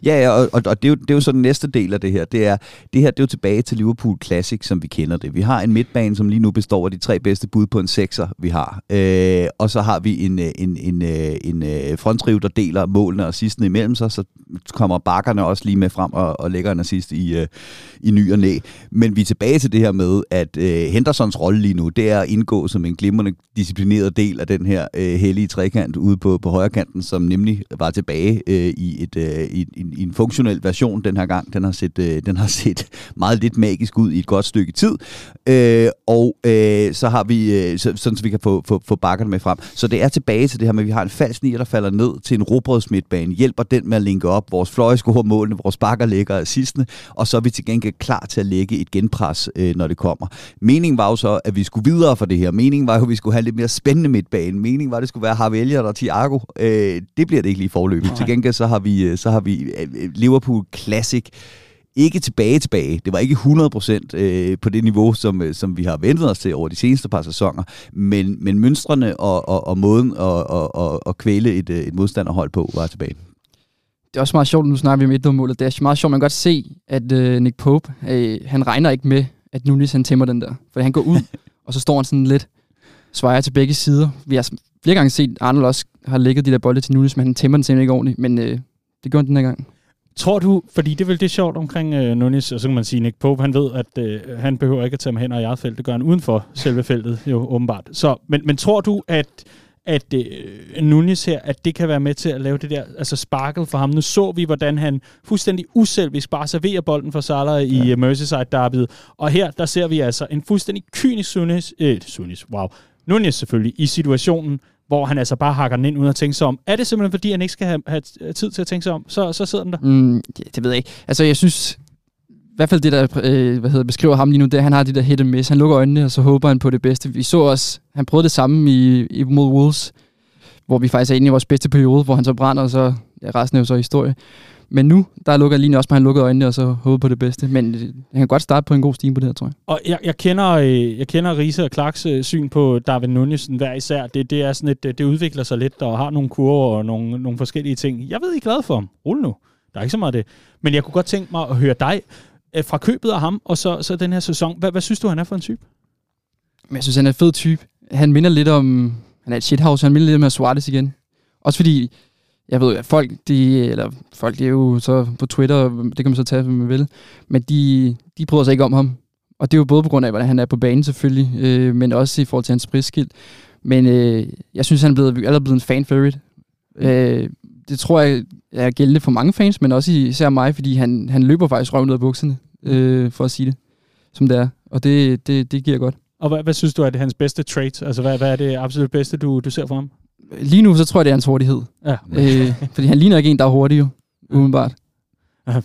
Ja, ja og, og, og det, er jo, det er jo så den næste del af det her. Det er, det her det er jo tilbage til Liverpool Classic, som vi kender det. Vi har en midtbane, som lige nu består af de tre bedste bud på en sekser, vi har. Øh, og så har vi en, øh, en, en, øh, en, en frontriv, der deler målene og sidstene imellem sig, så kommer bakkerne også lige med frem og, og lægger en assist i, i ny og næ. Men vi er tilbage til det her med, at uh, Hendersons rolle lige nu, det er at indgå som en glimrende disciplineret del af den her uh, hellige trekant ude på, på højre kanten, som nemlig var tilbage uh, i et uh, i, i, i en funktionel version den her gang. Den har set, øh, den har set meget lidt magisk ud i et godt stykke tid. Øh, og øh, så har vi, øh, så, sådan så vi kan få, få, få bakkerne med frem. Så det er tilbage til det her med, at vi har en falsk nier, der falder ned til en robrødsmidtbane, hjælper den med at linke op. Vores fløje scorer målene, vores bakker ligger assistene, og så er vi til gengæld klar til at lægge et genpres, øh, når det kommer. Meningen var jo så, at vi skulle videre for det her. Meningen var jo, at vi skulle have lidt mere spændende midtbane. Meningen var, at det skulle være Harvey Elliott og Thiago. Øh, det bliver det ikke lige forløbet. Til gengæld så har vi, øh, så har vi Øh, Liverpool Classic ikke tilbage tilbage. Det var ikke 100% øh, på det niveau, som, øh, som vi har ventet os til over de seneste par sæsoner, men, men mønstrene og, og, og måden at, at, at, at kvæle et, et modstanderhold på var tilbage. Det er også meget sjovt, nu snakker vi om målet. Det er meget sjovt, man kan godt se, at øh, Nick Pope, øh, han regner ikke med, at Nunes han tæmmer den der. For han går ud, *laughs* og så står han sådan lidt svejer til begge sider. Vi har flere gange set, at Arnold også har lægget de der bolde til Nunes, men han tæmmer den simpelthen ikke ordentligt. Men øh, det gjorde den her gang. Tror du, fordi det er vel det sjovt omkring øh, Nunes, og så kan man sige, Nick Pope, han ved, at øh, han behøver ikke at tage med hen i eget felt. Det gør han uden for selve feltet, jo åbenbart. Så, men, men tror du, at at øh, Nunes her, at det kan være med til at lave det der altså sparkel for ham. Nu så vi, hvordan han fuldstændig uselvisk bare serverer bolden for Salah i ja. Merseyside derbyet. Og her, der ser vi altså en fuldstændig kynisk Sunes, øh, Sunes, wow, Nunes selvfølgelig, i situationen, hvor han altså bare hakker den ind uden at tænke sig om. Er det simpelthen, fordi han ikke skal have, have tid til at tænke sig om, så, så sidder den der? Mm, det ved jeg ikke. Altså, jeg synes, i hvert fald det, der øh, hvad hedder, beskriver ham lige nu, det er, at han har det der hit and miss. Han lukker øjnene, og så håber han på det bedste. Vi så også, han prøvede det samme i, i mod Wolves, hvor vi faktisk er inde i vores bedste periode, hvor han så brænder, og så ja, resten er jo så historie. Men nu, der lukker lige også, at han lukkede øjnene og så håber på det bedste. Men øh, han kan godt starte på en god stime på det her, tror jeg. Og jeg, jeg kender, øh, jeg kender Riese og Clarks øh, syn på David Nunesen hver især. Det, det, er sådan et, det udvikler sig lidt og har nogle kurver og nogle, nogle forskellige ting. Jeg ved, I er glad for ham. Rul nu. Der er ikke så meget af det. Men jeg kunne godt tænke mig at høre dig fra købet af ham, og så, så den her sæson. Hvad, hvad synes du, han er for en type? Men jeg synes, han er en fed type. Han minder lidt om... Han er et shithouse. Han minder lidt om Suarez igen. Også fordi jeg ved, at folk, de, eller folk, de er jo så på Twitter, det kan man så tage, hvad man vil, men de, de bryder sig ikke om ham. Og det er jo både på grund af, hvordan han er på banen selvfølgelig, øh, men også i forhold til hans prisskilt. Men øh, jeg synes, han er blevet, allerede blevet en fan favorite. Øh, det tror jeg er gældende for mange fans, men også især mig, fordi han, han løber faktisk røven ud af bukserne, øh, for at sige det, som det er. Og det, det, det giver godt. Og hvad, hvad synes du er det hans bedste trait? Altså, hvad, hvad er det absolut bedste, du, du ser for ham? Lige nu, så tror jeg, det er hans hurtighed. Ja. Øh, fordi han ligner ikke en, der er hurtig, jo, umiddelbart.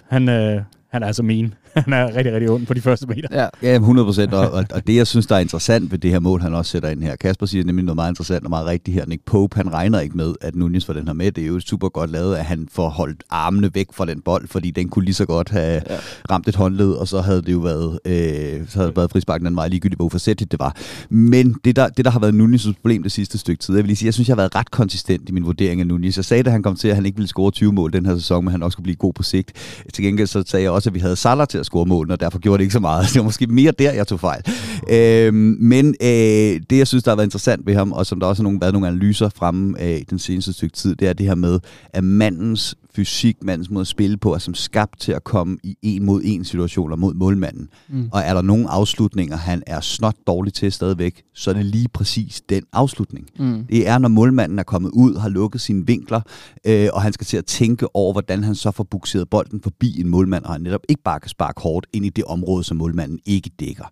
Han, øh, han er altså min. *laughs* Han er rigtig, rigtig ond på de første meter. Ja, ja 100 procent. Og, og, det, jeg synes, der er interessant ved det her mål, han også sætter ind her. Kasper siger nemlig noget meget interessant og meget rigtigt her. Nick Pope, han regner ikke med, at Nunez får den her med. Det er jo super godt lavet, at han får holdt armene væk fra den bold, fordi den kunne lige så godt have ja. ramt et håndled, og så havde det jo været, øh, så havde det været frisbakken den vej ligegyldigt, hvor uforsætligt det var. Men det der, det, der har været Nunez' problem det sidste stykke tid, jeg vil lige sige, jeg synes, jeg har været ret konsistent i min vurdering af Nunez. Jeg sagde, da han kom til, at han ikke ville score 20 mål den her sæson, men han også skulle blive god på sigt. Til gengæld så sagde jeg også, at vi havde Salah til at score målene, og derfor gjorde det ikke så meget. *laughs* Det var måske mere der, jeg tog fejl. Øh, men øh, det, jeg synes, der har været interessant ved ham, og som der også har nogle, været nogle analyser fremme øh, af den seneste stykke tid, det er det her med, at mandens fysik, mandens måde at spille på, er som skabt til at komme i en mod en situationer mod målmanden. Mm. Og er der nogle afslutninger, han er snot dårlig til stadigvæk, så er det lige præcis den afslutning. Mm. Det er, når målmanden er kommet ud, har lukket sine vinkler, øh, og han skal til at tænke over, hvordan han så får bukseret bolden forbi en målmand, og han netop ikke bare kan sparke hårdt ind i det område, som målmanden ikke dækker.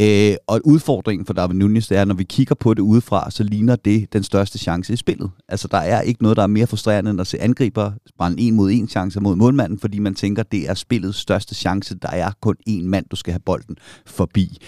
Øh, og udfordringen for David Nunes, det er, når vi kigger på det udefra, så ligner det den største chance i spillet. Altså, der er ikke noget, der er mere frustrerende, end at se angriber brænde en en mod en chance mod målmanden, fordi man tænker, det er spillets største chance. Der er kun én mand, du skal have bolden forbi.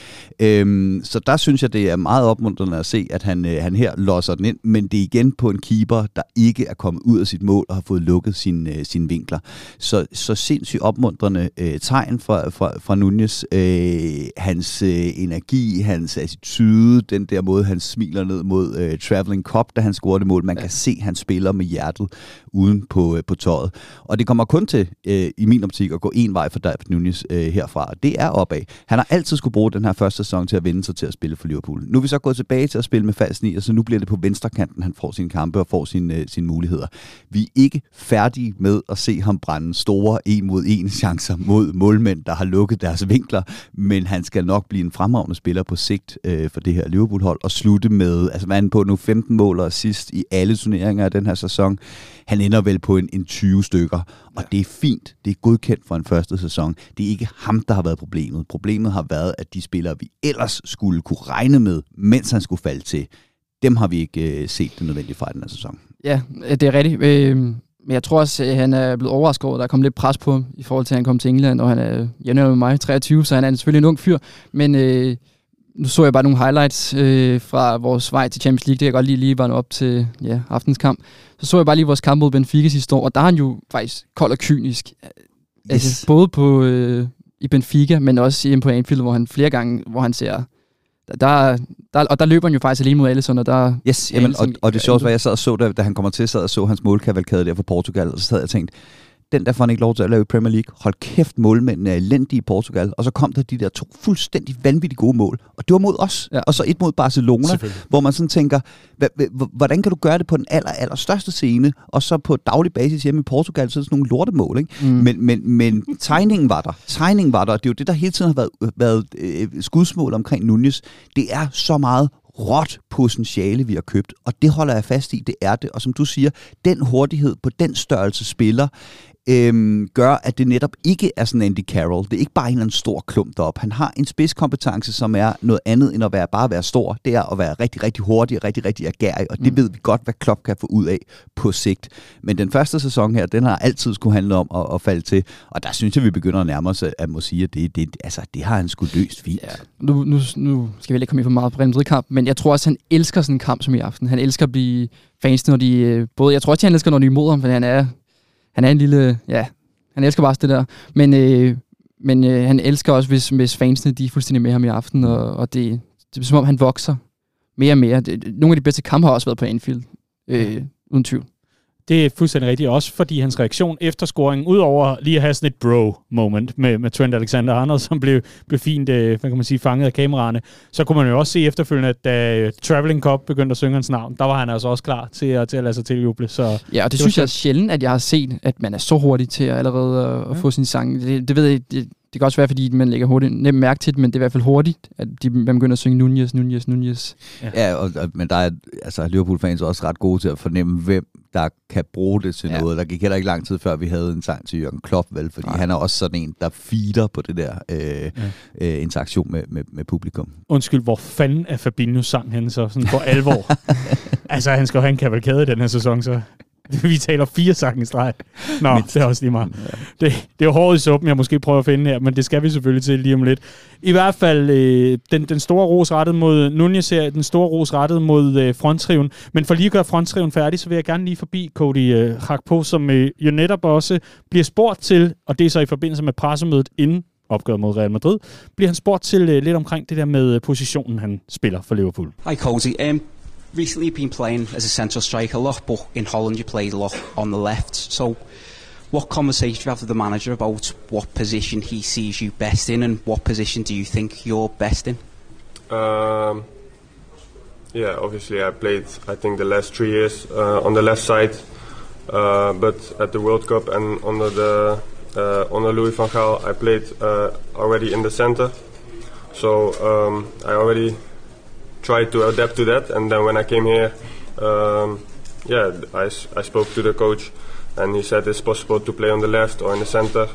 Øhm, så der synes jeg, det er meget opmuntrende at se, at han, øh, han her losser den ind, men det er igen på en keeper, der ikke er kommet ud af sit mål og har fået lukket sine, øh, sine vinkler. Så, så sindssygt opmuntrende øh, tegn fra, fra, fra Nunez. Øh, hans øh, energi, hans attitude, den der måde, han smiler ned mod øh, Traveling Cup, da han scorede mål. Man ja. kan se, han spiller med hjertet uden på, øh, på tøjet. Og det kommer kun til, øh, i min optik, at gå en vej for David Nunes øh, herfra. Det er opad. Han har altid skulle bruge den her første sæson til at vende sig til at spille for Liverpool. Nu er vi så gået tilbage til at spille med fast ni, og så nu bliver det på venstre kanten, han får sine kampe og får sine, øh, sine muligheder. Vi er ikke færdige med at se ham brænde store en mod en chancer mod målmænd, der har lukket deres vinkler, men han skal nok blive en fremragende spiller på sigt øh, for det her Liverpool-hold og slutte med, altså man på nu 15 mål og sidst i alle turneringer af den her sæson. Han ender vel på en, en 20 stykker, og ja. det er fint. Det er godkendt for en første sæson. Det er ikke ham, der har været problemet. Problemet har været, at de spillere, vi ellers skulle kunne regne med, mens han skulle falde til, dem har vi ikke øh, set det nødvendigt fra den her sæson. Ja, det er rigtigt. Øh, men jeg tror også, at han er blevet overrasket over, at der er kommet lidt pres på ham, i forhold til, at han kom til England, og han er jævnere med mig, 23, så han er selvfølgelig en ung fyr. Men øh, nu så jeg bare nogle highlights øh, fra vores vej til Champions League. Det jeg godt lige lige var op til ja, aftens kamp. Så så jeg bare lige vores kamp mod Benfica sidste år, og der er han jo faktisk kold og kynisk. Yes. Altså, både på, øh, i Benfica, men også hjemme på Anfield, hvor han flere gange, hvor han ser... Der, der, og der løber han jo faktisk alene mod Alisson, og der... Yes, jamen, og, og det sjoveste var, at jeg sad og så, da, da han kommer til, sad og så hans målkavalkade der for Portugal, og så sad jeg og tænkte, den der får han ikke lov til at lave i Premier League. Hold kæft, målmændene er elendige i Portugal. Og så kom der de der to fuldstændig vanvittigt gode mål. Og det var mod os. Ja. Og så et mod Barcelona, hvor man sådan tænker, hvordan kan du gøre det på den aller, aller største scene, og så på daglig basis hjemme i Portugal, så er det sådan nogle lortemål. Ikke? Mm. Men, men, men tegningen var der. Tegningen var der, og det er jo det, der hele tiden har været, været øh, skudsmål omkring Nunez. Det er så meget råt potentiale, vi har købt, og det holder jeg fast i, det er det. Og som du siger, den hurtighed på den størrelse spiller, øhm, gør, at det netop ikke er sådan Andy Carroll. Det er ikke bare en eller anden stor klump derop. Han har en spidskompetence, som er noget andet end at være, bare at være stor. Det er at være rigtig, rigtig hurtig og rigtig, rigtig agerig, og det mm. ved vi godt, hvad Klopp kan få ud af på sigt. Men den første sæson her, den har altid skulle handle om at, at falde til, og der synes jeg, vi begynder at nærme os at må sige, at det, det, altså, det har han sgu løst fint. Ja. Nu, nu, nu skal vi ikke komme ind for meget på Real Madrid-kamp, men jeg tror også, han elsker sådan en kamp som i aften. Han elsker at blive fans, når de øh, både... Jeg tror også, han elsker, når de er imod ham, for han er han er en lille, ja, han elsker bare det der. Men, øh, men øh, han elsker også, hvis, hvis fansene de er fuldstændig med ham i aften, og, og det, det er som om, han vokser mere og mere. Det, nogle af de bedste kampe har også været på Anfield, øh, uden tvivl. Det er fuldstændig rigtigt, også fordi hans reaktion efter scoringen, udover lige at have sådan et bro-moment med, med Trent Alexander-Arnold, som blev, blev fint øh, hvad kan man sige, fanget af kameraerne, så kunne man jo også se efterfølgende, at da Traveling Cup begyndte at synge hans navn, der var han altså også klar til at, til at lade sig tiljuble. Så ja, og det, det synes jeg er sjældent, at jeg har set, at man er så hurtig til at allerede at, at ja. få sin sang. Det, det ved jeg, det, det kan også være, fordi man lægger hurtigt, nemt mærke til det, men det er i hvert fald hurtigt, at de, man begynder at synge Nunez, Nunez, Nunez. Ja, ja og, og, men der er altså, Liverpool-fans også ret gode til at fornemme, hvem der kan bruge det til ja. noget. Der gik heller ikke lang tid før, vi havde en sang til Jørgen Klopp, vel? Fordi Nej. han er også sådan en, der feeder på det der øh, ja. øh, interaktion med, med, med publikum. Undskyld, hvor fanden er Fabinho sang han så sådan for alvor? *laughs* altså, han skal jo have en kavalkade den her sæson, så... *laughs* vi taler fire sange i streg. Nå, Mindst. det er også lige meget. Ja. Det, det er jo hårdt i suppen, jeg måske prøver at finde her, men det skal vi selvfølgelig til lige om lidt. I hvert fald øh, den, den store ros rettet mod Nunez her, den store ros rettet mod øh, fronttriven. Men for lige at gøre fronttriven færdig, så vil jeg gerne lige forbi Cody øh, Hakpo, som øh, jo netop også bliver spurgt til, og det er så i forbindelse med pressemødet inden opgøret mod Real Madrid, bliver han spurgt til uh, lidt omkring det der med uh, positionen, han spiller for Liverpool. Hi Cozy. Um, recently been playing as a central striker a lot, but in Holland you played a lot on the left. So what conversation do you have with the manager about what position he sees you best in and what position do you think you're best in? Um, yeah, obviously I played, I think, the last three years uh, on the left side, uh, but at the World Cup and under the uh, under Louis van Gaal, I played uh, already in the center. So um, I already tried to adapt to that. And then when I came here, um, yeah, I, I spoke to the coach, and he said it's possible to play on the left or in the center.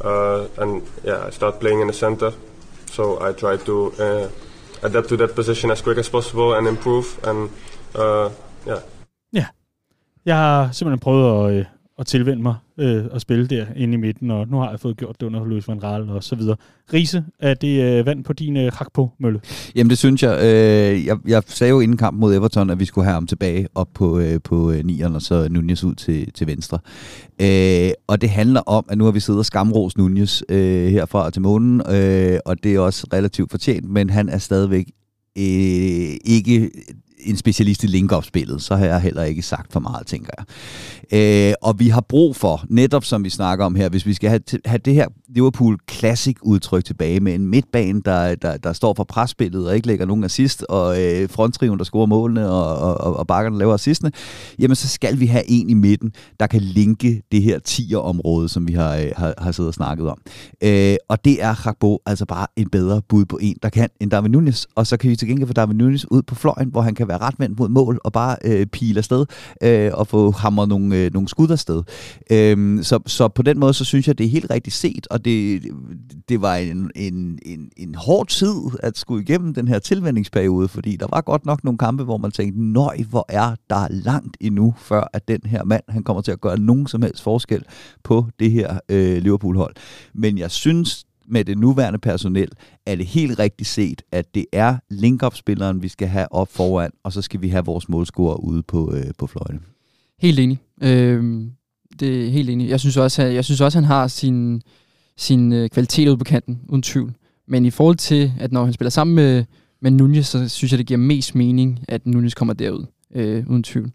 Uh, and yeah, I started playing in the center. So I tried to uh, adapt to that position as quick as possible and improve. And uh, yeah. Ja, jeg at, øh, at tilvende mig øh, at spille der inde i midten, og nu har jeg fået gjort det under Louis van Raal og så videre. Riese, er det øh, vand på din øh, hak på mølle? Jamen det synes jeg. Øh, jeg. Jeg sagde jo inden kampen mod Everton, at vi skulle have ham tilbage op på, øh, på øh, nieren, og så Nunez ud til, til venstre. Øh, og det handler om, at nu har vi siddet og skamros Nunez øh, herfra til månen, øh, og det er også relativt fortjent, men han er stadigvæk øh, ikke en specialist i link-up-spillet, så har jeg heller ikke sagt for meget, tænker jeg. Øh, og vi har brug for, netop som vi snakker om her, hvis vi skal have, have det her Liverpool Classic udtryk tilbage med en midtbane, der, der, der står for presspillet og ikke lægger nogen assist, og øh, fronttriven, der scorer målene, og, og, og bakkerne laver assistene, jamen så skal vi have en i midten, der kan linke det her tierområde, som vi har, øh, har, har siddet og snakket om. Øh, og det er Rakbo altså bare en bedre bud på en, der kan, end Darwin Nunes. Og så kan vi til gengæld få Darwin Nunes ud på fløjen, hvor han kan være ret vendt mod mål og bare øh, pile afsted øh, og få hamret nogle, øh, nogle skud afsted. Øh, så, så på den måde, så synes jeg, det er helt rigtigt set, og det, det var en, en, en, en hård tid at skulle igennem den her tilvændingsperiode, fordi der var godt nok nogle kampe, hvor man tænkte, nøj, hvor er der langt endnu, før at den her mand, han kommer til at gøre nogen som helst forskel på det her øh, Liverpool-hold. Men jeg synes, med det nuværende personel, er det helt rigtigt set, at det er link spilleren vi skal have op foran, og så skal vi have vores målscorer ude på, øh, på fløjene. Helt enig. Øh, det er helt enig. Jeg synes også, at, jeg synes også, han har sin, sin øh, kvalitet ude på kanten, uden tvivl. Men i forhold til, at når han spiller sammen med, med Nunez, så synes jeg, det giver mest mening, at Nunez kommer derud, øh, uden tvivl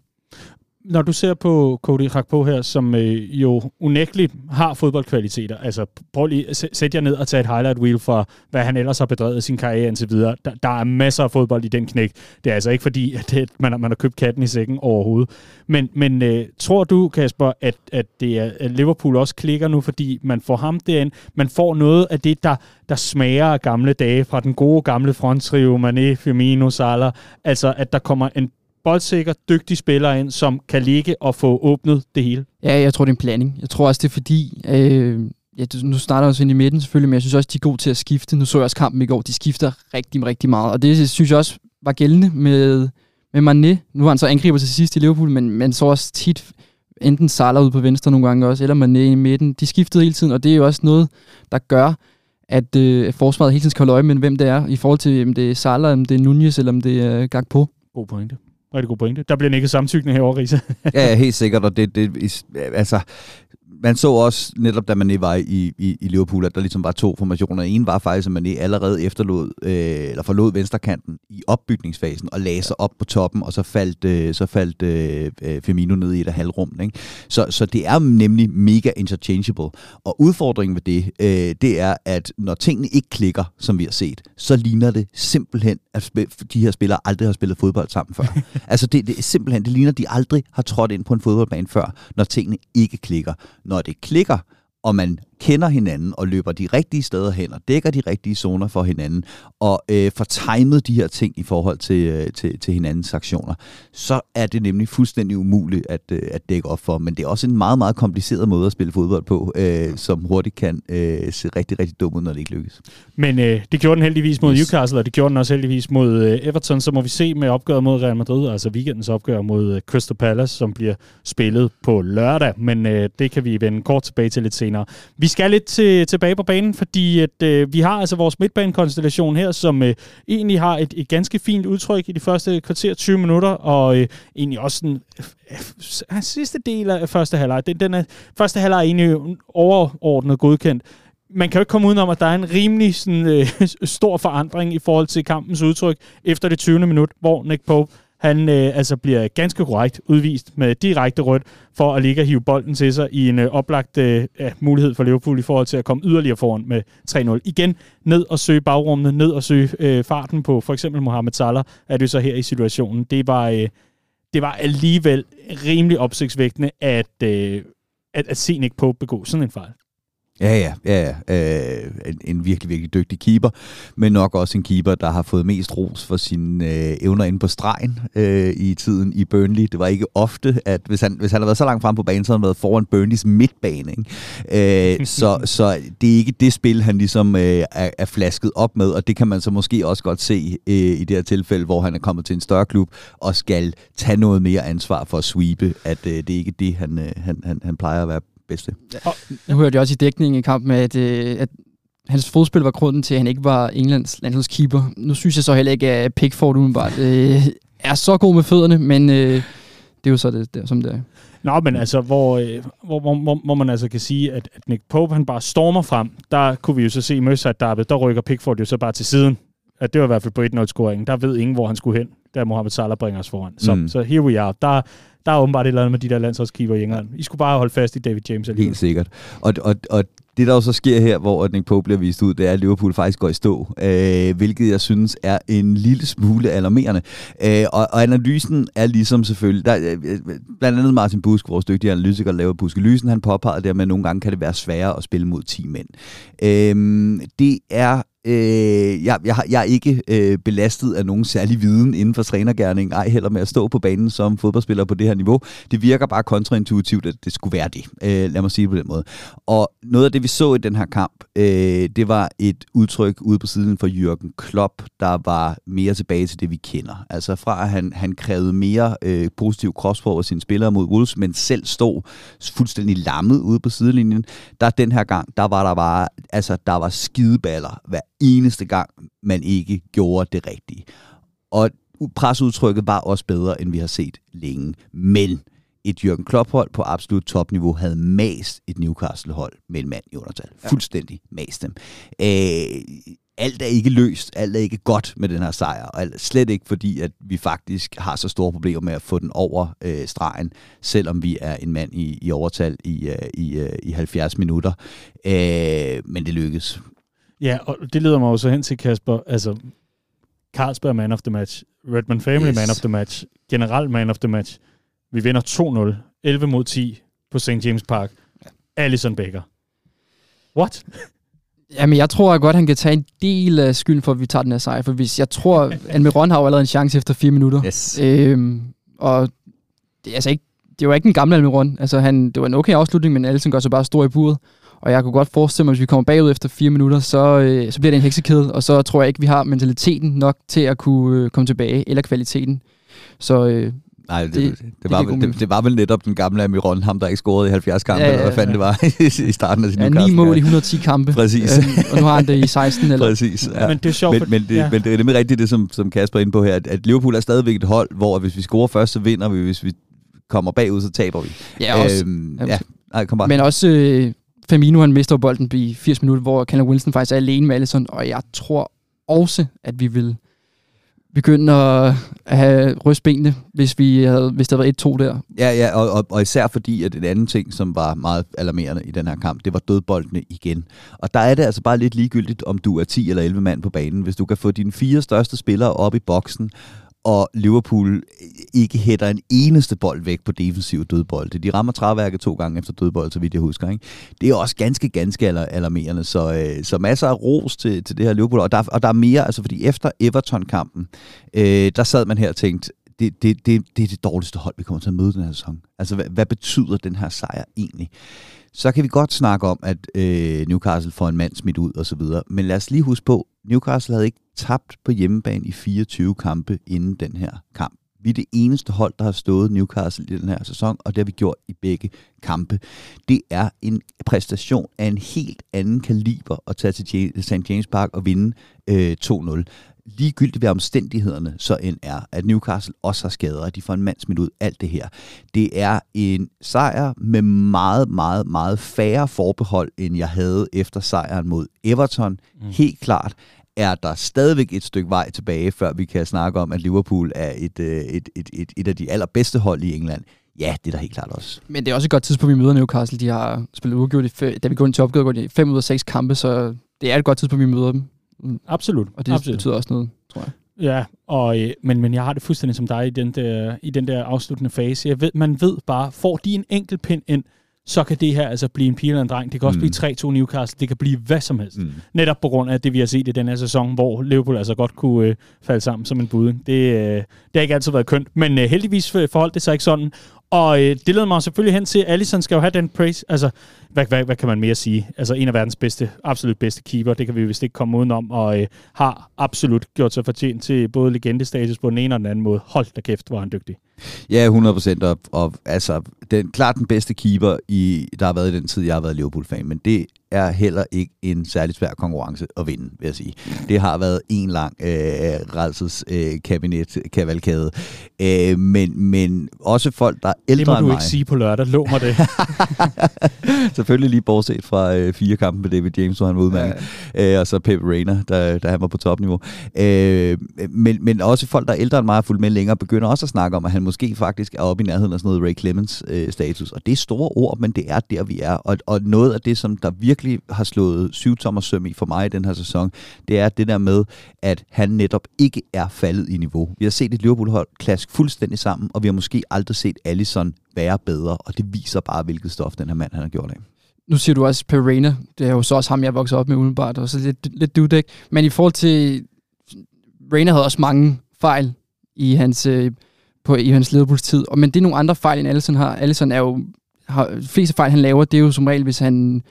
når du ser på Cody Rakpo her, som øh, jo unægteligt har fodboldkvaliteter, altså prøv lige at sætte jer ned og tage et highlight wheel for, hvad han ellers har bedrevet sin karriere indtil videre. Der, der er masser af fodbold i den knæk. Det er altså ikke fordi, at det, man, man har købt katten i sækken overhovedet. Men, men øh, tror du, Kasper, at, at, det er, at Liverpool også klikker nu, fordi man får ham derind, man får noget af det, der, der smager af gamle dage fra den gode gamle fronttrio, Mané, Firmino, Salah, altså at der kommer en boldsikker, dygtig spiller ind, som kan ligge og få åbnet det hele? Ja, jeg tror, det er en blanding. Jeg tror også, det er fordi... Øh, ja, nu starter også ind i midten selvfølgelig, men jeg synes også, de er gode til at skifte. Nu så jeg også kampen i går. De skifter rigtig, rigtig meget. Og det synes jeg også var gældende med, med Mané. Nu har han så angriber til sidst i Liverpool, men man så også tit enten Salah ud på venstre nogle gange også, eller Mané i midten. De skiftede hele tiden, og det er jo også noget, der gør, at øh, forsvaret hele tiden skal holde øje med, hvem det er, i forhold til, om det er Salah, om det er Nunez, eller om det er Gakpo. God pointe. Rigtig god pointe. Der bliver ikke samtykkende herovre, Risa. ja, helt sikkert, og det, det, altså, man så også, netop da man var i, i, i Liverpool, at der ligesom var to formationer. En var faktisk, at man allerede efterlod, øh, eller forlod venstrekanten i opbygningsfasen og lagde sig op på toppen, og så faldt, øh, så faldt øh, øh Firmino ned i et halvrum. Ikke? Så, så det er nemlig mega interchangeable. Og udfordringen ved det, øh, det er, at når tingene ikke klikker, som vi har set, så ligner det simpelthen, at de her spillere aldrig har spillet fodbold sammen før. *laughs* altså det, det simpelthen, det ligner, at de aldrig har trådt ind på en fodboldbane før, når tingene ikke klikker når når det klikker, og man kender hinanden og løber de rigtige steder hen og dækker de rigtige zoner for hinanden og øh, får timet de her ting i forhold til, øh, til, til hinandens aktioner, så er det nemlig fuldstændig umuligt at, øh, at dække op for. Men det er også en meget, meget kompliceret måde at spille fodbold på, øh, som hurtigt kan øh, se rigtig, rigtig dum ud, når det ikke lykkes. Men øh, det gjorde den heldigvis mod yes. Newcastle, og det gjorde den også heldigvis mod øh, Everton. Så må vi se med opgøret mod Real Madrid, altså weekendens opgør mod øh, Crystal Palace, som bliver spillet på lørdag. Men øh, det kan vi vende kort tilbage til lidt senere. Vi skal lidt til, tilbage på banen, fordi at, øh, vi har altså vores midtbanekonstellation her, som øh, egentlig har et, et ganske fint udtryk i de første kvarter 20 minutter, og øh, egentlig også den øh, ah, sidste del af første halvleg. Den, den er, første halvleg er egentlig overordnet godkendt man kan jo ikke komme udenom, at der er en rimelig sådan, øh, stor forandring i forhold til kampens udtryk efter det 20. minut, hvor Nick Pope han øh, altså bliver ganske korrekt udvist med direkte rødt for at ligge og hive bolden til sig i en øh, oplagt øh, mulighed for Liverpool i forhold til at komme yderligere foran med 3-0. Igen ned og søge bagrummene, ned og søge øh, farten på for eksempel Mohamed Salah, er det så her i situationen. Det var, øh, det var alligevel rimelig opsigtsvægtende, at, øh, at, at se Nick Pope begå sådan en fejl. Ja, ja, ja. ja. Øh, en, en virkelig, virkelig dygtig keeper, men nok også en keeper, der har fået mest ros for sine øh, evner inde på stregen øh, i tiden i Burnley. Det var ikke ofte, at hvis han, hvis han havde været så langt frem på banen, så havde han været foran Burnleys midtbane. Ikke? Øh, *laughs* så, så det er ikke det spil, han ligesom øh, er, er flasket op med, og det kan man så måske også godt se øh, i det her tilfælde, hvor han er kommet til en større klub og skal tage noget mere ansvar for at sweepe, at øh, det er ikke det, han, øh, han, han, han plejer at være bedste. Ja. nu hørte jeg også i dækningen i kampen, at, øh, at hans fodspil var grunden til, at han ikke var Englands landsholdskeeper. Nu synes jeg så heller ikke, at Pickford umiddelbart øh, er så god med fødderne, men øh, det er jo så det, det som det er. Nå, men altså, hvor, øh, hvor, hvor, hvor, hvor man altså kan sige, at, at Nick Pope, han bare stormer frem, der kunne vi jo så se i Møsat der rykker Pickford jo så bare til siden. At det var i hvert fald på 1-0-scoringen. Der ved ingen, hvor han skulle hen, da Mohamed Salah bringer os foran. Så, mm. så here we are. Der, der er åbenbart et eller andet med de der landsholdskeeper i England. I skulle bare holde fast i David James. Alligevel. Helt sikkert. Og, og, og det, der jo så sker her, hvor Nick Pope bliver vist ud, det er, at Liverpool faktisk går i stå, øh, hvilket jeg synes er en lille smule alarmerende. Øh, og, og analysen er ligesom selvfølgelig, der, øh, øh blandt andet Martin Busk, vores dygtige analytiker, laver Buskelysen, han påpegede det, at nogle gange kan det være sværere at spille mod 10 mænd. Øh, det er Øh, jeg, jeg, jeg er ikke øh, belastet af nogen særlig viden inden for trænergærning, ej heller med at stå på banen som fodboldspiller på det her niveau. Det virker bare kontraintuitivt, at det skulle være det. Øh, lad mig sige det på den måde. Og noget af det, vi så i den her kamp, øh, det var et udtryk ude på siden for Jürgen Klopp, der var mere tilbage til det, vi kender. Altså fra at han, han krævede mere øh, positiv crossfor af sine spillere mod Wolves, men selv stod fuldstændig lammet ude på sidelinjen. Der den her gang, der var der bare, altså der var skideballer hver eneste gang, man ikke gjorde det rigtige. Og presudtrykket var også bedre, end vi har set længe. Men et Jürgen Klopp-hold på absolut topniveau havde mast et Newcastle-hold med en mand i undertal. Ja. Fuldstændig mast dem. Æh, alt er ikke løst, alt er ikke godt med den her sejr, og slet ikke fordi, at vi faktisk har så store problemer med at få den over øh, stregen, selvom vi er en mand i, i overtal i, øh, i, øh, i 70 minutter. Æh, men det lykkedes. Ja, og det leder mig også hen til, Kasper, altså Carlsberg man of the match, Redman Family yes. man of the match, general man of the match. Vi vinder 2-0, 11 mod 10 på St. James Park. Ja. Alison Becker. What? *laughs* Jamen, jeg tror godt, han kan tage en del af skylden for, at vi tager den her sejr. For hvis jeg tror, at Almiron har jo allerede en chance efter fire minutter. Yes. Øhm, og det er altså ikke, det var ikke en gammel Almiron. Altså, han, det var en okay afslutning, men Allison gør så bare stor i buret. Og jeg kunne godt forestille mig, at hvis vi kommer bagud efter fire minutter, så, øh, så bliver det en heksekæde, og så tror jeg ikke, vi har mentaliteten nok til at kunne øh, komme tilbage, eller kvaliteten. Så øh, Nej, det, det, det, det, var vel, det, det var vel netop den gamle Amiron, ham der ikke scorede i 70 kampe, ja, ja, ja. eller hvad fanden det var *laughs* i starten af sin ja, Newcastle. 9 mål i 110 kampe. Præcis. Øh, og nu har han det i 16. Eller? Præcis, ja. Men det er sjovt. Men, men, det, ja. men det er nemlig rigtigt, det som, som Kasper er inde på her, at, at Liverpool er stadigvæk et hold, hvor hvis vi scorer først, så vinder vi. Hvis vi kommer bagud, så taber vi. Ja, også. Øhm, ja. Nej, kom bare. Men også... Øh, Firmino han mister bolden i 80 minutter, hvor Callum Wilson faktisk er alene med Allison, og jeg tror også, at vi vil begynde at have rystbenene, hvis, vi havde, hvis der var 1-2 der. Ja, ja og, og, og især fordi, at en anden ting, som var meget alarmerende i den her kamp, det var dødboldene igen. Og der er det altså bare lidt ligegyldigt, om du er 10 eller 11 mand på banen. Hvis du kan få dine fire største spillere op i boksen, og Liverpool ikke hætter en eneste bold væk på defensiv dødbolde. De rammer træværket to gange efter dødbold, så vidt jeg husker. Ikke? Det er også ganske, ganske alarmerende. Så, øh, så masser af ros til, til det her Liverpool. Og der, og der er mere, altså fordi efter Everton-kampen, øh, der sad man her og tænkte, det, det, det, det er det dårligste hold, vi kommer til at møde den her sæson. Altså, hvad, hvad betyder den her sejr egentlig? Så kan vi godt snakke om, at øh, Newcastle får en mand smidt ud og så videre. Men lad os lige huske på, Newcastle havde ikke tabt på hjemmebane i 24 kampe inden den her kamp. Vi er det eneste hold, der har stået Newcastle i den her sæson, og det har vi gjort i begge kampe. Det er en præstation af en helt anden kaliber at tage til St. James Park og vinde øh, 2-0 ligegyldigt hvad omstændighederne så end er, at Newcastle også har skader, de får en mand smidt ud, alt det her. Det er en sejr med meget, meget, meget færre forbehold, end jeg havde efter sejren mod Everton. Mm. Helt klart er der stadigvæk et stykke vej tilbage, før vi kan snakke om, at Liverpool er et, øh, et, et, et, et af de allerbedste hold i England. Ja, det er der helt klart også. Men det er også et godt tidspunkt, vi møder Newcastle. De har spillet uafgjort, da vi går ind til opgøret, går de 5 ud af 6 kampe, så det er et godt tidspunkt, vi møder dem. Absolut. Og det Absolut. betyder også noget, tror jeg. Ja, og, øh, men, men jeg har det fuldstændig som dig i den der, i den der afsluttende fase. Jeg ved, man ved bare, får de en enkelt pind ind, så kan det her altså blive en pige eller en dreng. Det kan også mm. blive 3-2 Newcastle. Det kan blive hvad som helst. Mm. Netop på grund af det, vi har set i den her sæson, hvor Liverpool altså godt kunne øh, falde sammen som en budding. Det, øh, det har ikke altid været kønt, men øh, heldigvis forholdt det sig ikke sådan. Og øh, det leder mig selvfølgelig hen til, at Allison skal jo have den praise. Altså, hvad, hvad, hvad kan man mere sige? Altså, en af verdens bedste, absolut bedste keeper, det kan vi vist ikke komme udenom, og øh, har absolut gjort sig fortjent til både legendestatus på den ene og den anden måde. Hold da kæft, hvor han dygtig. Ja, 100 procent, og, og altså, den, klart den bedste keeper, i, der har været i den tid, jeg har været Liverpool-fan, men det er heller ikke en særlig svær konkurrence at vinde, vil jeg sige. Det har været en lang øh, redselskabinet øh, kabinet, kavalkade. Øh, men, men også folk, der er ældre end mig. Det må du ikke sige på lørdag, lå mig det. *laughs* Selvfølgelig lige bortset fra øh, fire kampe med David James, hvor han var udmærket. Ja. Øh, og så Pep Reina, der, der han var på topniveau. Øh, men, men også folk, der er ældre end mig og fulgt med længere, begynder også at snakke om, at han måske faktisk er oppe i nærheden af sådan noget Ray Clemens øh, status. Og det er store ord, men det er der, vi er. Og, og noget af det, som der virkelig har slået syvtommersøm i for mig i den her sæson, det er det der med, at han netop ikke er faldet i niveau. Vi har set et Liverpool-hold klask fuldstændig sammen, og vi har måske aldrig set Allison være bedre, og det viser bare, hvilket stof den her mand han har gjort af. Nu siger du også Perena. Det er jo så også ham, jeg voksede op med umiddelbart, og så lidt, lidt dudæk. Men i forhold til... Reina havde også mange fejl i hans, øh, på, i hans Liverpools tid. Og, men det er nogle andre fejl, end Allison har. Allison er jo... Har, de fleste fejl, han laver, det er jo som regel, hvis han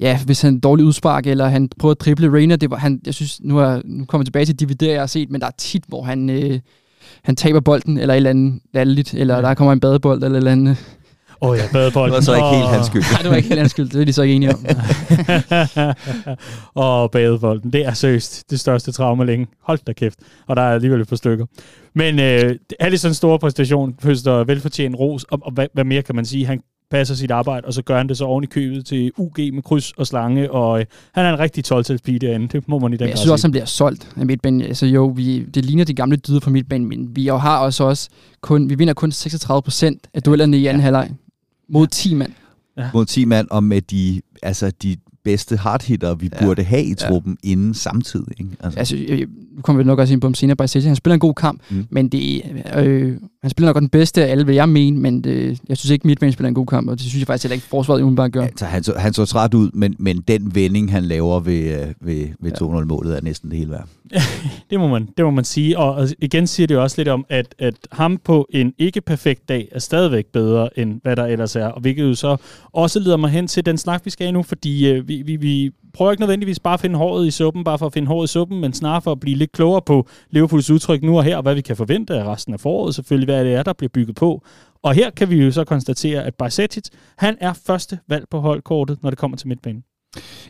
ja, hvis han dårlig udspark, eller han prøver at triple Reina, det var, han, jeg synes, nu, er, nu kommer jeg tilbage til de videoer, jeg har set, men der er tit, hvor han, øh, han taber bolden, eller et eller andet lalligt, eller ja. der kommer en badebold, eller et eller andet. Åh oh ja, badebolden. Det var så ikke helt hans skyld. Nej, det var ikke helt hans skyld. Det er de så ikke enige om. *laughs* Åh, oh, badebolden. Det er seriøst det største traume længe. Hold da kæft. Og der er alligevel et par stykker. Men øh, er det sådan en stor præstation, høster velfortjent ros, og, og hvad, hvad, mere kan man sige? Han passer sit arbejde, og så gør han det så oven i købet til UG med kryds og slange, og øh, han er en rigtig 12 pige derinde, det må man i den Jeg synes også, han bliver solgt af midtbanen. Altså jo, vi, det ligner de gamle dyder fra midtbanen, men vi har også, også kun, vi vinder kun 36 procent af duellerne i anden ja. halvleg mod 10 mand. Ja. Mod 10 mand, og med de, altså de bedste hardhitter, vi ja. burde have i truppen ja. inden samtidig. Ikke? Altså. altså, nu kommer vi nok også ind på ham senere, City. Han spiller en god kamp, mm. men det, øh, han spiller nok den bedste af alle, hvad jeg mener, men det, jeg synes ikke, Midtbanen spiller en god kamp, og det synes jeg faktisk heller ikke, forsvaret umiddelbart gør. Altså, han, så, han så træt ud, men, men den vending, han laver ved, øh, ved, ved ja. 2-0-målet, er næsten det hele værd. *laughs* det, må man, det må man sige, og igen siger det jo også lidt om, at, at ham på en ikke-perfekt dag er stadigvæk bedre, end hvad der ellers er, og hvilket jo så også leder mig hen til den snak, vi skal have nu, fordi øh, vi, vi, vi prøver ikke nødvendigvis bare at finde håret i suppen, bare for at finde håret i suppen, men snarere for at blive lidt klogere på Liverpools udtryk nu og her, og hvad vi kan forvente af resten af foråret, selvfølgelig hvad det er, der bliver bygget på. Og her kan vi jo så konstatere, at Bajsetic, han er første valg på holdkortet, når det kommer til midtbanen.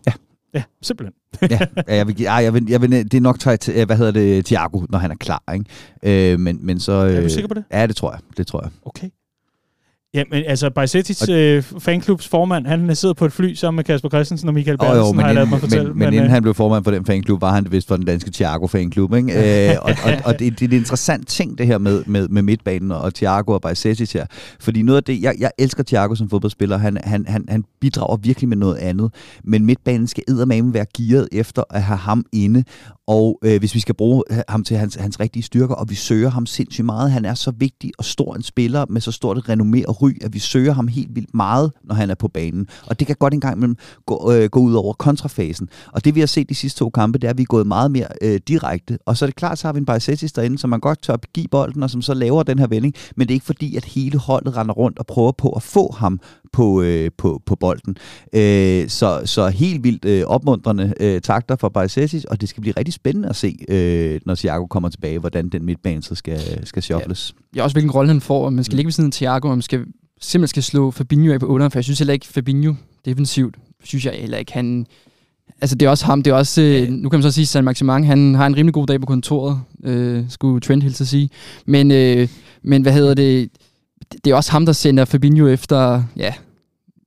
Ja, Ja, simpelthen. ja, jeg vil, ej, jeg vil, jeg vil, det er nok til, hvad hedder det, Thiago, når han er klar, ikke? Øh, men, men så, øh, er du sikker på det? Ja, det tror jeg. Det tror jeg. Okay. Ja, men altså, Bajsetic øh, fanklubs formand, han sidder på et fly sammen med Kasper Christensen og Michael Bertelsen, oh, jo, men har jeg mig fortælle. Men, men, men inden øh, han blev formand for den fanklub, var han vist for den danske Thiago fanklub, ikke? *laughs* øh, og, og, og det, det er en interessant ting, det her med, med, med midtbanen og Thiago og Bajsetic her. Fordi noget af det, jeg, jeg elsker Thiago som fodboldspiller, han, han, han, han bidrager virkelig med noget andet, men midtbanen skal eddermame være gearet efter at have ham inde, og øh, hvis vi skal bruge ham til hans, hans rigtige styrker, og vi søger ham sindssygt meget, han er så vigtig og stor en spiller med så stort et renommé og ry, at vi søger ham helt vildt meget, når han er på banen. Og det kan godt engang imellem gå, øh, gå ud over kontrafasen. Og det vi har set de sidste to kampe, det er, at vi er gået meget mere øh, direkte. Og så er det klart, så har vi en Bajsetis derinde, som man godt tør give bolden, og som så laver den her vending. Men det er ikke fordi, at hele holdet render rundt og prøver på at få ham på, øh, på, på bolden. Øh, så, så helt vildt øh, opmuntrende øh, takter for Bajsetis, og det skal blive rigtig spændende at se, øh, når Thiago kommer tilbage, hvordan den midtbane så skal, skal shuffles. Ja, ja, også hvilken rolle han får, man skal mm. ligge ved siden af Thiago, og man skal simpelthen skal slå Fabinho af på 8, for jeg synes heller ikke, Fabinho defensivt, synes jeg heller ikke, han... Altså, det er også ham, det er også... Øh, nu kan man så sige, San Maximang, han har en rimelig god dag på kontoret, øh, skulle Trent hilse at sige. Men, øh, men hvad hedder det? Det er også ham, der sender Fabinho efter, ja,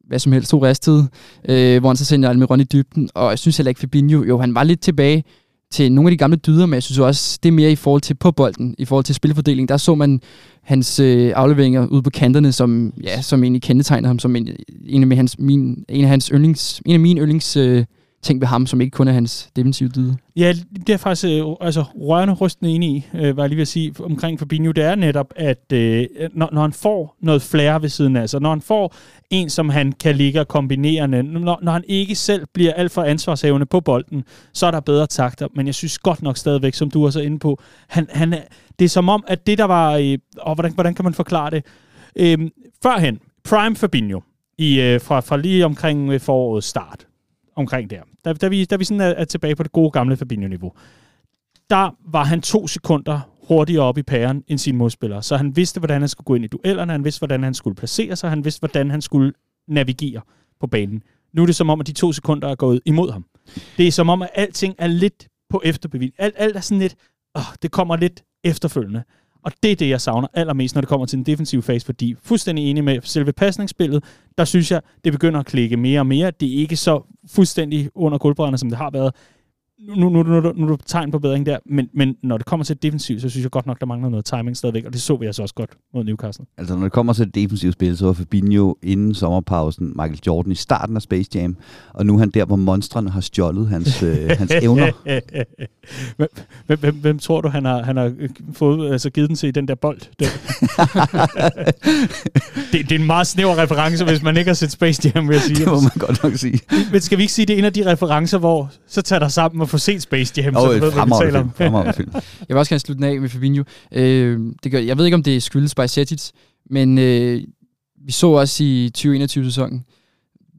hvad som helst, to resttid, øh, hvor han så sender Almiron i dybden, og jeg synes heller ikke, Fabinho, jo, han var lidt tilbage til nogle af de gamle dyder, men jeg synes også, det er mere i forhold til på bolden, i forhold til spilfordeling. Der så man hans øh, afleveringer ude på kanterne, som, ja, som egentlig kendetegner ham som en, en af, hans, min, en af hans yndlings, en af mine yndlings øh, ting ved ham, som ikke kun er hans defensive dyde. Ja, det er faktisk øh, altså, rørende rystende enig i, øh, var jeg lige ved at sige, omkring Fabinho. Det er netop, at øh, når, når han får noget flere ved siden af sig, når han får en, som han kan ligge og kombinere, når, når han ikke selv bliver alt for ansvarshævende på bolden, så er der bedre takter. Men jeg synes godt nok stadigvæk, som du er så inde på, han, han, det er som om, at det der var, øh, og hvordan, hvordan kan man forklare det? Øh, førhen, Prime Fabinho, i, øh, fra, fra lige omkring øh, forårets start, omkring der, da, da, vi, da vi sådan er, er tilbage på det gode gamle Fabinho-niveau, der var han to sekunder hurtigere op i pæren end sine modspillere. Så han vidste, hvordan han skulle gå ind i duellerne, han vidste, hvordan han skulle placere sig, han vidste, hvordan han skulle navigere på banen. Nu er det som om, at de to sekunder er gået imod ham. Det er som om, at alting er lidt på efterbevis. Alt, alt er sådan lidt, åh, det kommer lidt efterfølgende. Og det er det, jeg savner allermest, når det kommer til den defensive fase, fordi fuldstændig enig med selve pasningsspillet, der synes jeg, det begynder at klikke mere og mere. Det er ikke så fuldstændig under kulbrænderne, som det har været nu, nu, nu, nu, nu er du tegn på bedring der, men, men når det kommer til det defensiv, så synes jeg godt nok, der mangler noget timing stadigvæk, og det så vi altså også godt mod Newcastle. Altså når det kommer til det defensive spil, så var Fabinho inden sommerpausen Michael Jordan i starten af Space Jam, og nu er han der, hvor monstrene har stjålet hans, øh, hans *laughs* evner. hvem, hvem, hvem, hvem tror du, han har, han har fået, altså givet den til i den der bold? Der? *laughs* det, det, er en meget snæver reference, hvis man ikke har set Space Jam, vil jeg sige. Det må man godt nok sige. Men skal vi ikke sige, det er en af de referencer, hvor så tager der sammen og få set Space Jam, oh, så du ved, hvad vi taler om. film. *laughs* jeg vil også gerne slutte den af med Fabinho. Øh, det gør, jeg ved ikke, om det skyldes Bajsetic, men øh, vi så også i 2021-sæsonen,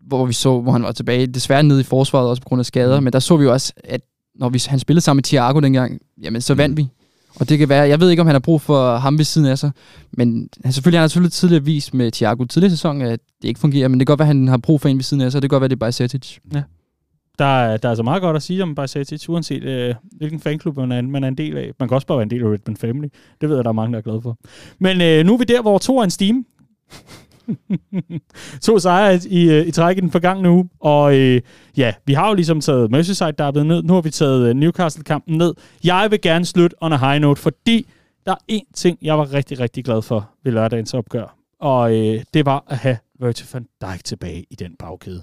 hvor vi så, hvor han var tilbage, desværre nede i forsvaret også på grund af skader, mm. men der så vi jo også, at når vi, han spillede sammen med Thiago dengang, jamen så vandt mm. vi. Og det kan være, jeg ved ikke, om han har brug for ham ved siden af sig, men han selvfølgelig han har selvfølgelig tidligere vist med Thiago tidligere sæson, at det ikke fungerer, men det kan godt være, at han har brug for en ved siden af sig, og det kan godt være, det er Bajsetic. Ja. Der, der er så altså meget godt at sige om Bajsetic, uanset øh, hvilken fanklub man er, man er en del af. Man kan også bare være en del af Redmond Family. Det ved jeg, der er mange, der er glade for. Men øh, nu er vi der, hvor to er en steam. *laughs* to sejre i, øh, i træk i den forgangne uge. Og øh, ja, vi har jo ligesom taget Merseyside der er blevet ned. Nu har vi taget øh, Newcastle-kampen ned. Jeg vil gerne slutte on a high note, fordi der er én ting, jeg var rigtig, rigtig glad for ved lørdagens opgør. Og øh, det var at have Virgil van Dijk tilbage i den bagkæde.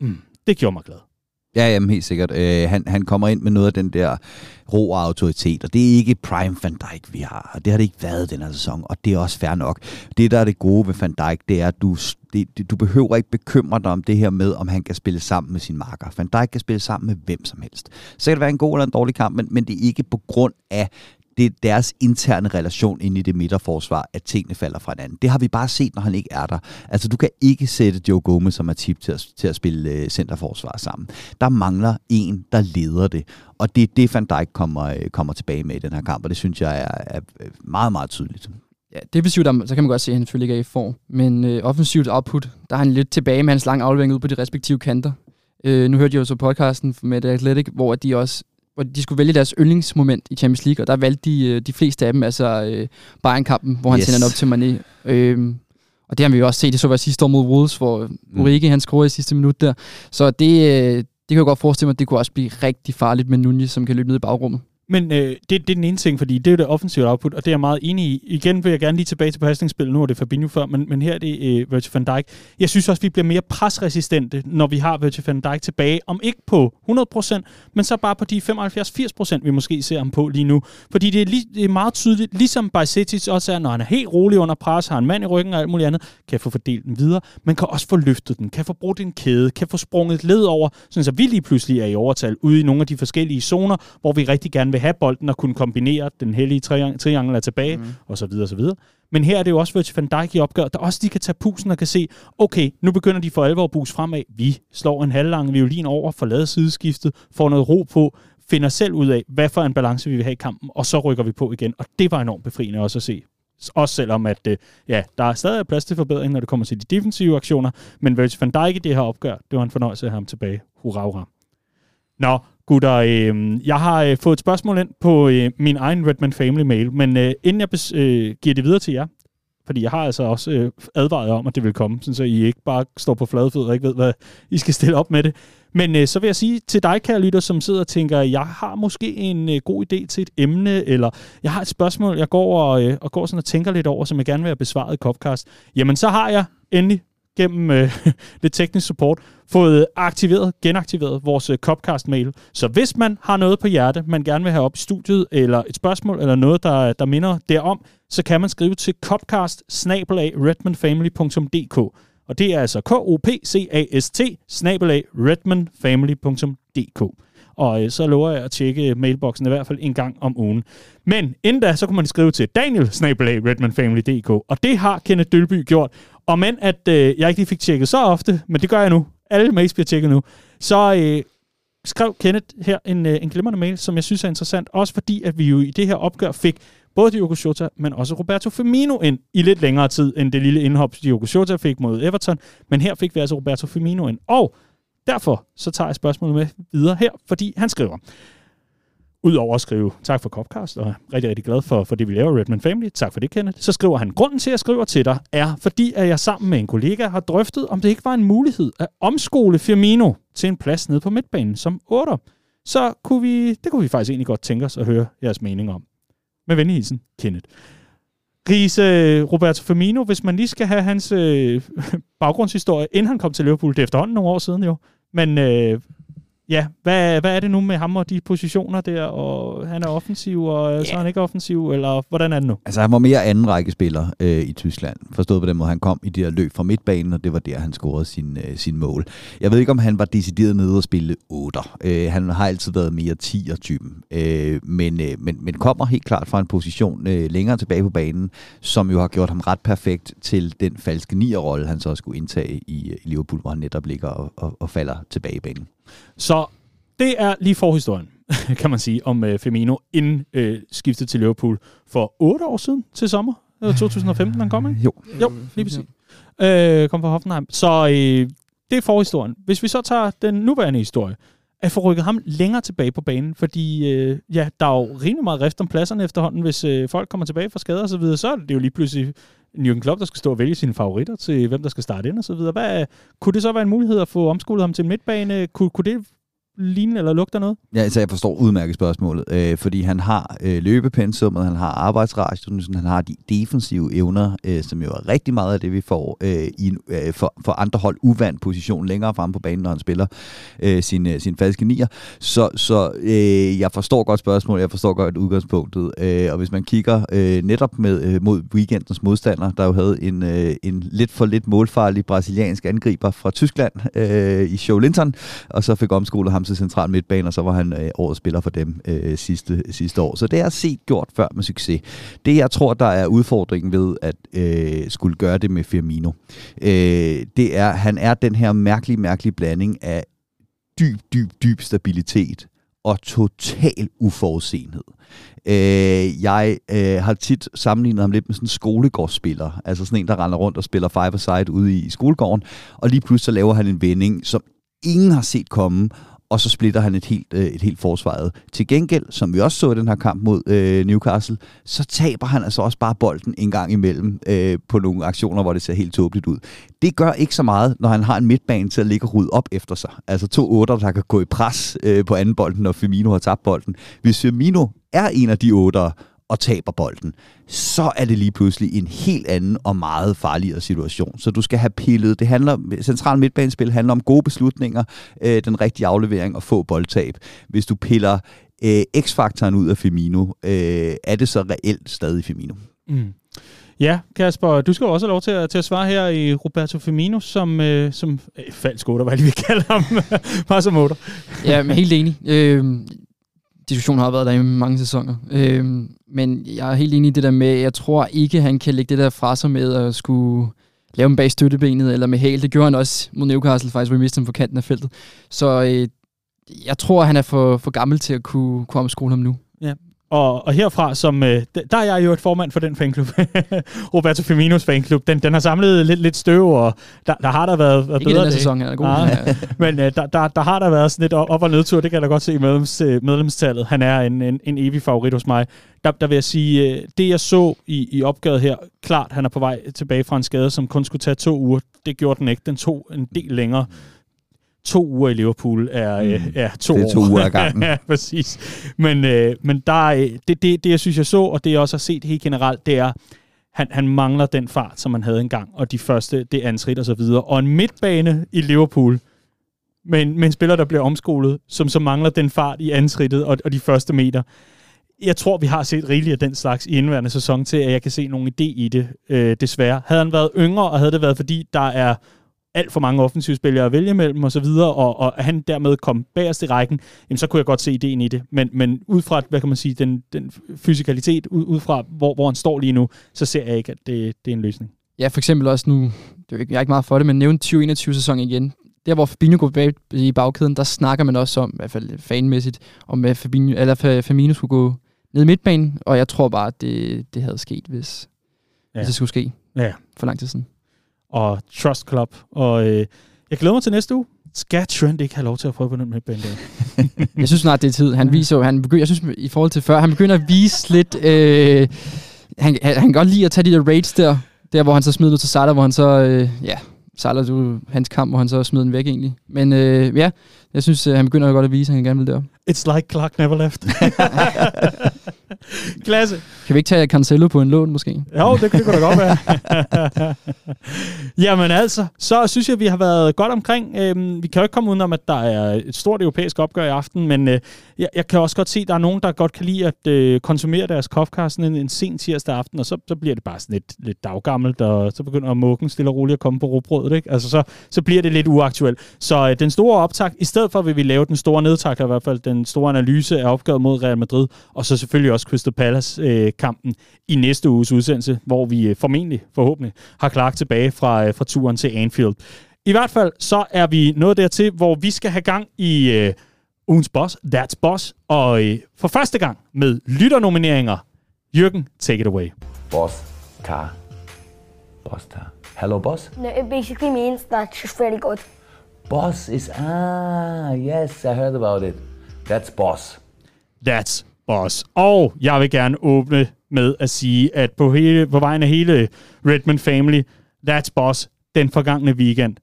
Mm, det gjorde mig glad. Ja, jamen helt sikkert. Øh, han, han kommer ind med noget af den der ro og autoritet, og det er ikke Prime Van Dijk, vi har. Det har det ikke været den her sæson, og det er også fair nok. Det, der er det gode ved Van Dijk, det er, at du, det, du behøver ikke bekymre dig om det her med, om han kan spille sammen med sin marker. Van Dijk kan spille sammen med hvem som helst. Så kan det være en god eller en dårlig kamp, men, men det er ikke på grund af det er deres interne relation ind i det midterforsvar, at tingene falder fra hinanden. Det har vi bare set, når han ikke er der. Altså, du kan ikke sætte Joe Gomez som er tip til at, til at spille uh, centerforsvar sammen. Der mangler en, der leder det. Og det er det, Van Dijk kommer, uh, kommer tilbage med i den her kamp, og det synes jeg er, er øh, meget, meget tydeligt. Ja, defensivt, der, så kan man godt se, at han selvfølgelig ikke er i form. Men øh, offensivt output, der er han lidt tilbage med hans lange aflevering ud på de respektive kanter. Øh, nu hørte jeg jo så podcasten med The Athletic, hvor de også hvor de skulle vælge deres yndlingsmoment i Champions League, og der valgte de, øh, de fleste af dem, altså øh, Bayern-kampen, hvor han yes. sender den op til Mané. Øhm, og det har vi jo også set, det så var sidste år mod Wolves, hvor mm. Ulrike han scorede i sidste minut der. Så det, øh, det kan jeg godt forestille mig, at det kunne også blive rigtig farligt med Nunez, som kan løbe ned i bagrummet. Men øh, det, det er den ene ting, fordi det er det offensive output, og det er jeg meget enig i. Igen vil jeg gerne lige tilbage til pasningsspillet. Nu er det Fabinho før, men, men her er det øh, Virgil van Dijk. Jeg synes også, vi bliver mere presresistente, når vi har Virgil van Dijk tilbage. Om ikke på 100%, men så bare på de 75-80%, vi måske ser ham på lige nu. Fordi det er, lige, det er meget tydeligt, ligesom Bajsetic også er, når han er helt rolig under pres, har en mand i ryggen og alt muligt andet, kan få fordelt den videre, men kan også få løftet den, kan få brugt en kæde, kan få sprunget led over, så vi lige pludselig er i overtal ude i nogle af de forskellige zoner, hvor vi rigtig gerne vil have bolden og kunne kombinere den hellige triangel er tilbage, mm. og så videre, og så videre. Men her er det jo også Virgil van Dijk i opgør, der også de kan tage pusen og kan se, okay, nu begynder de for alvor at boost fremad. Vi slår en halvlang violin over, får lavet sideskiftet, får noget ro på, finder selv ud af, hvad for en balance vi vil have i kampen, og så rykker vi på igen. Og det var enormt befriende også at se. Også selvom, at øh, ja, der er stadig plads til forbedring, når det kommer til de defensive aktioner, men Virgil van Dijk i det her opgør, det var en fornøjelse at have ham tilbage. Hurra, hurra. Nå, gutter, øh, jeg har øh, fået et spørgsmål ind på øh, min egen Redman Family mail, men øh, inden jeg bes, øh, giver det videre til jer, fordi jeg har altså også øh, advaret om, at det vil komme, så I ikke bare står på flade og ikke ved, hvad I skal stille op med det. Men øh, så vil jeg sige til dig, kære lytter, som sidder og tænker, jeg har måske en øh, god idé til et emne, eller jeg har et spørgsmål, jeg går og, øh, og går sådan og tænker lidt over, som jeg gerne vil have besvaret i Copcast. Jamen, så har jeg endelig gennem øh, *laughs* lidt teknisk support fået aktiveret, genaktiveret vores øh, Copcast-mail. Så hvis man har noget på hjerte, man gerne vil have op i studiet, eller et spørgsmål, eller noget, der, der minder derom, så kan man skrive til copcast og det er altså k-o-p-c-a-s-t redmanfamily.dk. Og øh, så lover jeg at tjekke mailboksen i hvert fald en gang om ugen. Men inden da, så kunne man skrive til daniel redmanfamily.dk, og det har Kenneth Dølby gjort. Og men at øh, jeg ikke lige fik tjekket så ofte, men det gør jeg nu. Alle mails bliver tjekket nu. Så øh, skrev Kenneth her en, øh, en glimrende mail, som jeg synes er interessant. Også fordi, at vi jo i det her opgør fik både Diogo Jota, men også Roberto Firmino ind i lidt længere tid, end det lille indhop, Diogo Jota fik mod Everton. Men her fik vi altså Roberto Firmino ind. Og derfor så tager jeg spørgsmålet med videre her, fordi han skriver, Udover at skrive tak for Copcast, og er rigtig, rigtig glad for, for det, vi laver, Redman Family. Tak for det, Kenneth. Så skriver han, grunden til, at jeg skriver til dig, er, fordi at jeg sammen med en kollega har drøftet, om det ikke var en mulighed at omskole Firmino til en plads nede på midtbanen som 8. Så kunne vi, det kunne vi faktisk egentlig godt tænke os at høre jeres mening om. Med venlig hilsen, Kenneth. Riese øh, Roberto Firmino, hvis man lige skal have hans øh, *laughs* baggrundshistorie, inden han kom til Liverpool, det er efterhånden nogle år siden jo, men øh, Ja, hvad, hvad er det nu med ham og de positioner der, og han er offensiv, og yeah. så er han ikke offensiv, eller hvordan er det nu? Altså han var mere anden række spiller øh, i Tyskland, forstået på den måde, han kom i de her løb fra midtbanen, og det var der, han scorede sin, øh, sin mål. Jeg ved ikke, om han var decideret nede og spille 8. Øh, han har altid været mere 10'er-typen, øh, men, øh, men, men kommer helt klart fra en position øh, længere tilbage på banen, som jo har gjort ham ret perfekt til den falske 9'er-rolle, han så skulle indtage i, i Liverpool, hvor han netop ligger og, og, og falder tilbage i banen. Så det er lige forhistorien, *laughs* kan man sige, om uh, Firmino inden uh, skiftet til Liverpool for 8 år siden til sommer. Det var 2015, han kom, ikke? Jo. Jo, lige præcis. Uh, kom fra Hoffenheim. Så uh, det er forhistorien. Hvis vi så tager den nuværende historie, at få rykket ham længere tilbage på banen, fordi øh, ja, der er jo rimelig meget rift om pladserne efterhånden. Hvis øh, folk kommer tilbage fra skader og så videre, så er det jo lige pludselig Jürgen Klopp, der skal stå og vælge sine favoritter til, hvem der skal starte ind og så videre. Hvad, kunne det så være en mulighed at få omskolet ham til en midtbane? Kunne, kunne det ligne eller lugter noget? Ja, altså jeg forstår udmærket spørgsmålet, øh, fordi han har øh, løbepensummet, han har arbejdsradiusen, han har de defensive evner, øh, som jo er rigtig meget af det, vi får øh, i øh, for, for andre hold uvandt position længere frem på banen, når han spiller øh, sin, øh, sin falske nier. Så, så øh, jeg forstår godt spørgsmålet, jeg forstår godt udgangspunktet, øh, og hvis man kigger øh, netop med øh, mod weekendens modstander, der jo havde en, øh, en lidt for lidt målfarlig brasiliansk angriber fra Tyskland øh, i Show Linton, og så fik omskolet ham til central midtbane, og så var han øh, årets spiller for dem øh, sidste, sidste år. Så det er set gjort før med succes. Det jeg tror, der er udfordringen ved at øh, skulle gøre det med Firmino, øh, det er, han er den her mærkelige, mærkelige blanding af dyb, dyb, dyb stabilitet og total uforudsenhed. Øh, jeg øh, har tit sammenlignet ham lidt med sådan en skolegårdsspiller, altså sådan en, der render rundt og spiller five-a-side ude i skolegården, og lige pludselig så laver han en vending, som ingen har set komme, og så splitter han et helt, øh, et helt forsvaret. Til gengæld, som vi også så i den her kamp mod øh, Newcastle, så taber han altså også bare bolden en gang imellem øh, på nogle aktioner, hvor det ser helt tåbeligt ud. Det gør ikke så meget, når han har en midtbane til at ligge og rydde op efter sig. Altså to otter, der kan gå i pres øh, på anden bolden, når Firmino har tabt bolden. Hvis Firmino er en af de otter, og taber bolden, så er det lige pludselig en helt anden og meget farligere situation. Så du skal have pillet. Det handler, central midtbanespil handler om gode beslutninger, øh, den rigtige aflevering og få boldtab. Hvis du piller øh, x-faktoren ud af Firmino, øh, er det så reelt stadig Firmino. Mm. Ja, Kasper, du skal også have lov til at, til at svare her i Roberto Firmino, som, øh, som øh, falsk otter, hvad vi kalder ham, *laughs* bare som otter. Ja, men helt enig. Øh, diskussion har været der i mange sæsoner. Øh, men jeg er helt enig i det der med, jeg tror ikke, han kan lægge det der fra sig med at skulle lave dem bag støttebenet eller med hæl. Det gjorde han også mod Newcastle faktisk, hvor vi mistede ham på kanten af feltet. Så øh, jeg tror, han er for, for gammel til at kunne, kunne omskole ham nu. Og, og herfra, som, øh, der er jeg jo et formand for den fanklub, *laughs* Roberto Firminos fanklub. Den, den har samlet lidt, lidt støv, og der, der har der været, Ikke bedre den sæson, er god. Nej, men øh, der, der, der har der været sådan lidt op- og nedtur, det kan jeg da godt se i medlems, øh, medlemstallet. Han er en, en, en evig favorit hos mig. Der, der vil jeg sige, øh, det jeg så i, i opgavet her, klart han er på vej tilbage fra en skade, som kun skulle tage to uger. Det gjorde den ikke. Den tog en del længere to uger i Liverpool er, mm. er to Det er to år. uger ad gangen. *laughs* ja, præcis. Men, øh, men der, er, øh, det, det, det, jeg synes, jeg så, og det jeg også har set helt generelt, det er, han, han mangler den fart, som man havde engang, og de første, det ansrit og så videre. Og en midtbane i Liverpool, med en, med en spiller, der bliver omskolet, som så mangler den fart i ansrittet og, og de første meter. Jeg tror, vi har set rigeligt af den slags i indværende sæson til, at jeg kan se nogen idé i det, øh, desværre. Havde han været yngre, og havde det været, fordi der er alt for mange offensivspillere at vælge mellem og så videre, og, og han dermed kom bagerst i rækken, jamen så kunne jeg godt se ideen i det. Men, men ud fra, hvad kan man sige, den, den fysikalitet, ud, ud fra hvor, hvor han står lige nu, så ser jeg ikke, at det, det er en løsning. Ja, for eksempel også nu, det er ikke, jeg er ikke meget for det, men nævn 2021 sæson igen. Der, hvor Fabinho går bag, i bagkæden, der snakker man også om, i hvert fald fanmæssigt, om at Fabinho, eller Firmino skulle gå ned i midtbanen, og jeg tror bare, at det, det havde sket, hvis, ja. hvis det skulle ske ja. for lang tid siden. Og Trust Club. Og øh, jeg glæder mig til næste uge. Skal Trent ikke have lov til at prøve på den midtbane der? *laughs* jeg synes snart, det er tid. Han viser jo, han begynder, jeg synes i forhold til før, han begynder at vise lidt, øh, han, han, han kan godt lide at tage de der raids der, der hvor han så smider ud til Salah, hvor han så, øh, ja, Salah, du hans kamp, hvor han så smider den væk egentlig. Men øh, ja, jeg synes, øh, han begynder godt at vise, at han gerne vil der. It's like Clark never left. *laughs* *laughs* Klasse. Kan vi ikke tage Cancelo på en lån, måske? Jo, det, det kunne da godt være. *laughs* Jamen altså, så synes jeg, vi har været godt omkring. Øhm, vi kan jo ikke komme udenom, at der er et stort europæisk opgør i aften, men øh, jeg, jeg kan også godt se, at der er nogen, der godt kan lide at øh, konsumere deres kofkar sådan en, en sen tirsdag aften, og så, så bliver det bare sådan lidt, lidt daggammelt, og så begynder mukken stille og roligt at komme på råbrødet. Ikke? Altså, så, så bliver det lidt uaktuelt. Så øh, den store optag, i stedet for vil vi lave den store nedtak, i hvert fald den store analyse af opgavet mod Real Madrid, og så selvfølgelig også Crystal Palace-kampen i næste uges udsendelse, hvor vi øh, formentlig, forhåbentlig, har Clark tilbage fra, øh, fra turen til Anfield. I hvert fald så er vi nået dertil, hvor vi skal have gang i øh, ugens boss, That's Boss, og øh, for første gang med lytternomineringer. Jürgen, take it away. Boss car. Boss car. Hello, boss? No, it basically means that she's very good. Boss is ah yes, I heard about it. That's boss. That's boss. Og jeg vil gerne åbne med at sige, at på, hele, på vejen af hele Redmond Family, That's boss den forgangne weekend.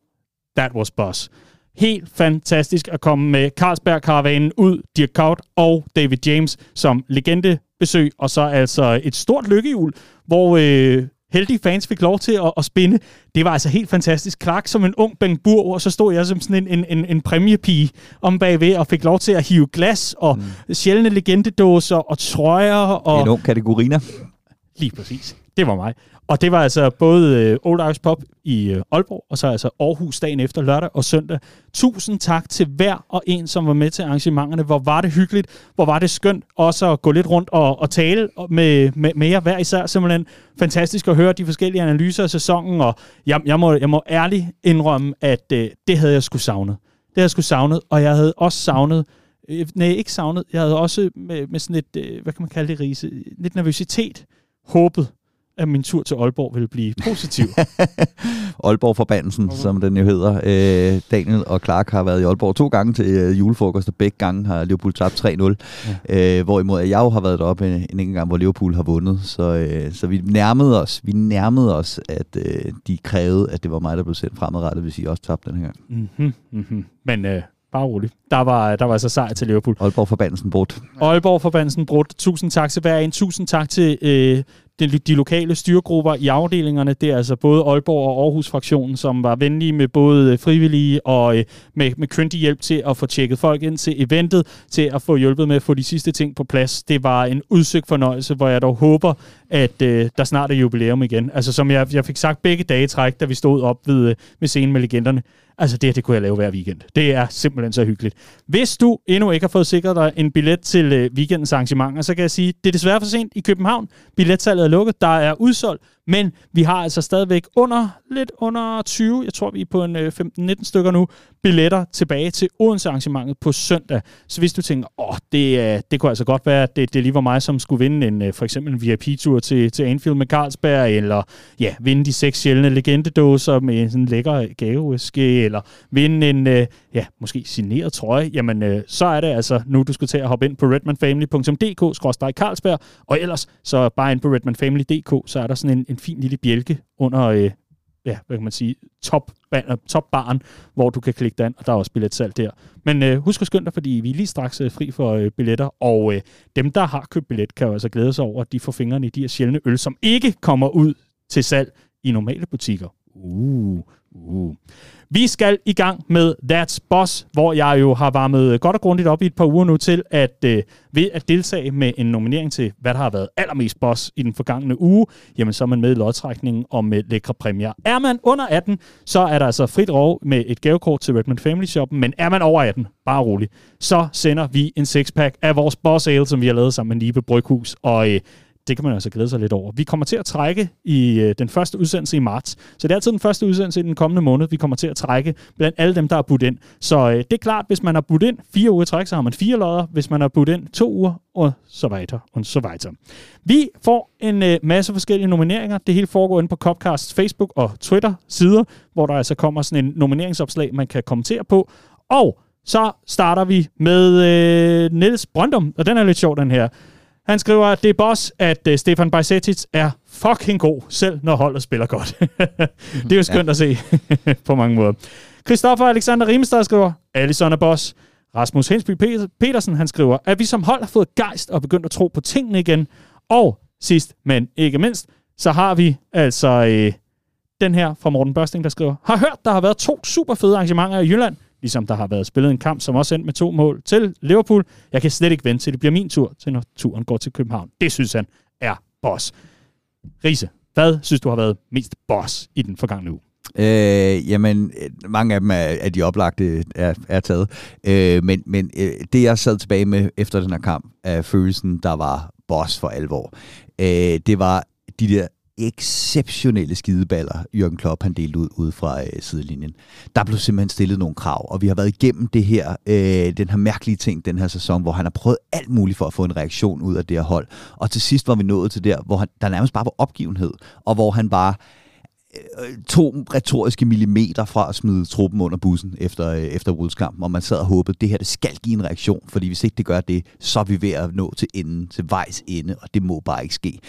That was boss. Helt fantastisk at komme med Carlsberg-karavanen ud, Dirk Kaut og David James som legende besøg, og så altså et stort lykkehjul, hvor øh, heldige fans fik lov til at, at spinde. Det var altså helt fantastisk. Clark som en ung Ben Bur, og så stod jeg som sådan en, en, en præmiepige om bagved og fik lov til at hive glas og mm. sjældne legendedåser og trøjer. Og... En ung kategoriner. Lige præcis. Det var mig. Og det var altså både øh, Old Irish Pop i øh, Aalborg, og så altså Aarhus dagen efter lørdag og søndag. Tusind tak til hver og en, som var med til arrangementerne. Hvor var det hyggeligt, hvor var det skønt også at gå lidt rundt og, og tale med, med, med jer hver især. Simpelthen fantastisk at høre de forskellige analyser af sæsonen, og jeg, jeg, må, jeg må ærligt indrømme, at øh, det havde jeg skulle savnet. Det havde jeg skulle savnet, og jeg havde også savnet øh, nej, ikke savnet. Jeg havde også med, med sådan et, øh, hvad kan man kalde det, Riese, lidt nervøsitet, håbet, at min tur til Aalborg ville blive positiv. *laughs* Aalborg-forbandelsen, som den jo hedder. Øh, Daniel og Clark har været i Aalborg to gange til øh, julefrokost, og begge gange har Liverpool tabt 3-0. Ja. Øh, hvorimod jeg jo har været deroppe en, en enkelt gang, hvor Liverpool har vundet. Så, øh, så vi nærmede os, vi nærmede os, at øh, de krævede, at det var mig, der blev sendt fremadrettet, hvis I også tabte den her gang. Mm-hmm, mm-hmm. Men øh, bare roligt. Der var, der var altså sejr til Liverpool. Aalborg-forbandelsen brudt. Aalborg-forbandelsen brudt. Tusind tak til hver en. Tusind tak til øh, de, de lokale styregrupper i afdelingerne. Det er altså både Aalborg og Aarhus-fraktionen, som var venlige med både øh, frivillige og øh, med, med køndig hjælp til at få tjekket folk ind til eventet, til at få hjulpet med at få de sidste ting på plads. Det var en udsøgt fornøjelse, hvor jeg dog håber, at øh, der snart er jubilæum igen. Altså som jeg, jeg fik sagt begge dage træk, da vi stod op ved, øh, ved scenen med legenderne. Altså det, det kunne jeg lave hver weekend. Det er simpelthen så hyggeligt. Hvis du endnu ikke har fået sikret dig en billet til øh, weekendens arrangementer, så kan jeg sige, det er desværre for sent i København. Billetsalget er lukket, der er udsolgt, men vi har altså stadigvæk under, lidt under 20, jeg tror vi er på en øh, 15-19 stykker nu, billetter tilbage til Odense arrangementet på søndag. Så hvis du tænker, åh, det, øh, det kunne altså godt være, at det, det lige var mig, som skulle vinde en, øh, for eksempel en VIP-tur til, til Anfield med Carlsberg, eller ja, vinde de seks sjældne legendedåser med sådan en lækker gaveæske, eller vinde en, ja, måske signeret trøje, jamen så er det altså nu, du skal til at hoppe ind på redmanfamily.dk-carlsberg, og ellers så bare ind på redmanfamily.dk, så er der sådan en, en fin lille bjælke under, øh, ja, hvad kan man sige, top, top baren, hvor du kan klikke dig ind, og der er også billetsalg der. Men øh, husk at skynde dig, fordi vi er lige straks øh, fri for øh, billetter, og øh, dem, der har købt billet, kan jo altså glæde sig over, at de får fingrene i de her sjældne øl, som ikke kommer ud til salg i normale butikker. Uh, uh. Vi skal i gang med That's Boss, hvor jeg jo har varmet godt og grundigt op i et par uger nu til, at øh, ved at deltage med en nominering til, hvad der har været allermest boss i den forgangne uge, jamen så er man med i lodtrækningen om med lækre præmier. Er man under 18, så er der altså frit rov med et gavekort til Redmond Family Shoppen, men er man over 18, bare rolig, så sender vi en sixpack af vores Boss Ale, som vi har lavet sammen med Nibe Bryghus, og øh, det kan man altså glæde sig lidt over. Vi kommer til at trække i øh, den første udsendelse i marts. Så det er altid den første udsendelse i den kommende måned, vi kommer til at trække blandt alle dem, der har budt ind. Så øh, det er klart, hvis man har budt ind fire uger i træk, så har man fire lodder. Hvis man har budt ind to uger, og så videre, og så videre. Vi får en øh, masse forskellige nomineringer. Det hele foregår inde på Copcasts Facebook og Twitter-sider, hvor der altså kommer sådan en nomineringsopslag, man kan kommentere på. Og så starter vi med øh, Niels Brøndum, og den er lidt sjov, den her. Han skriver, at det er boss, at uh, Stefan Bajsetic er fucking god, selv når holdet spiller godt. *laughs* det er jo skønt ja. at se *laughs* på mange måder. Christoffer Alexander Rimestad skriver, Allison er boss. Rasmus Hensby Petersen, han skriver, at vi som hold har fået gejst og begyndt at tro på tingene igen. Og sidst, men ikke mindst, så har vi altså øh, den her fra Morten Børsting, der skriver, har hørt, der har været to super fede arrangementer i Jylland ligesom der har været spillet en kamp, som også endte med to mål til Liverpool. Jeg kan slet ikke vente til, det bliver min tur, til når turen går til København. Det synes han er boss. Riese, hvad synes du har været mest boss i den forgangne uge? Øh, jamen, mange af dem er, er de oplagte er, er taget. Øh, men men øh, det, jeg sad tilbage med efter den her kamp, er følelsen, der var boss for alvor. Øh, det var de der exceptionelle skideballer, Jørgen Klopp han delte ud, ud fra øh, sidelinjen. Der blev simpelthen stillet nogle krav, og vi har været igennem det her, øh, den her mærkelige ting den her sæson, hvor han har prøvet alt muligt for at få en reaktion ud af det her hold. Og til sidst var vi nået til der, hvor han, der nærmest bare var opgivenhed, og hvor han bare Øh, to retoriske millimeter fra at smide truppen under bussen efter, øh, efter Wolves-kampen, og man sad og håbede, at det her det skal give en reaktion, fordi hvis ikke det gør det, så er vi ved at nå til enden, til vejs ende, og det må bare ikke ske.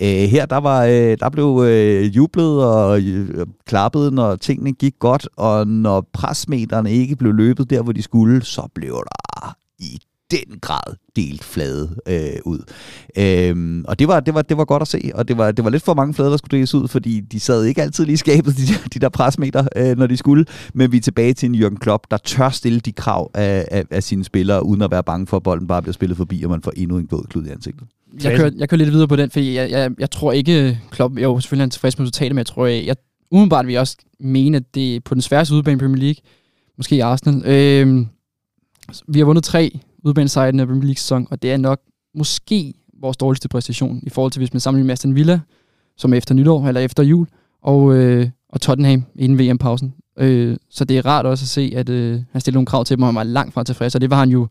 Øh, her der, var, øh, der blev øh, jublet og øh, klappet, når tingene gik godt, og når presmeterne ikke blev løbet der, hvor de skulle, så blev der i den grad delt flade øh, ud. Øhm, og det var, det, var, det var godt at se, og det var, det var lidt for mange flade, der skulle deles ud, fordi de sad ikke altid lige skabet, *laughs* de, de der presmeter, øh, når de skulle. Men vi er tilbage til en Jürgen Klopp, der tør stille de krav af, af, af sine spillere, uden at være bange for, at bolden bare bliver spillet forbi, og man får endnu en våd klud i ansigtet. Jeg kører, jeg kører lidt videre på den, for jeg, jeg, jeg tror ikke, Klopp, jo selvfølgelig er tilfreds med resultatet, men jeg tror, jeg, jeg umiddelbart vil jeg også mene, at det er på den sværeste udbane i Premier League, måske i Arsenal. Øh, vi har vundet tre udbanesejren af Premier League-sæson, og det er nok måske vores dårligste præstation i forhold til, hvis man sammenligner med Aston Villa, som er efter nytår eller efter jul, og, øh, og Tottenham inden VM-pausen. Øh, så det er rart også at se, at øh, han stiller nogle krav til dem, og han var langt fra tilfreds, og det var han jo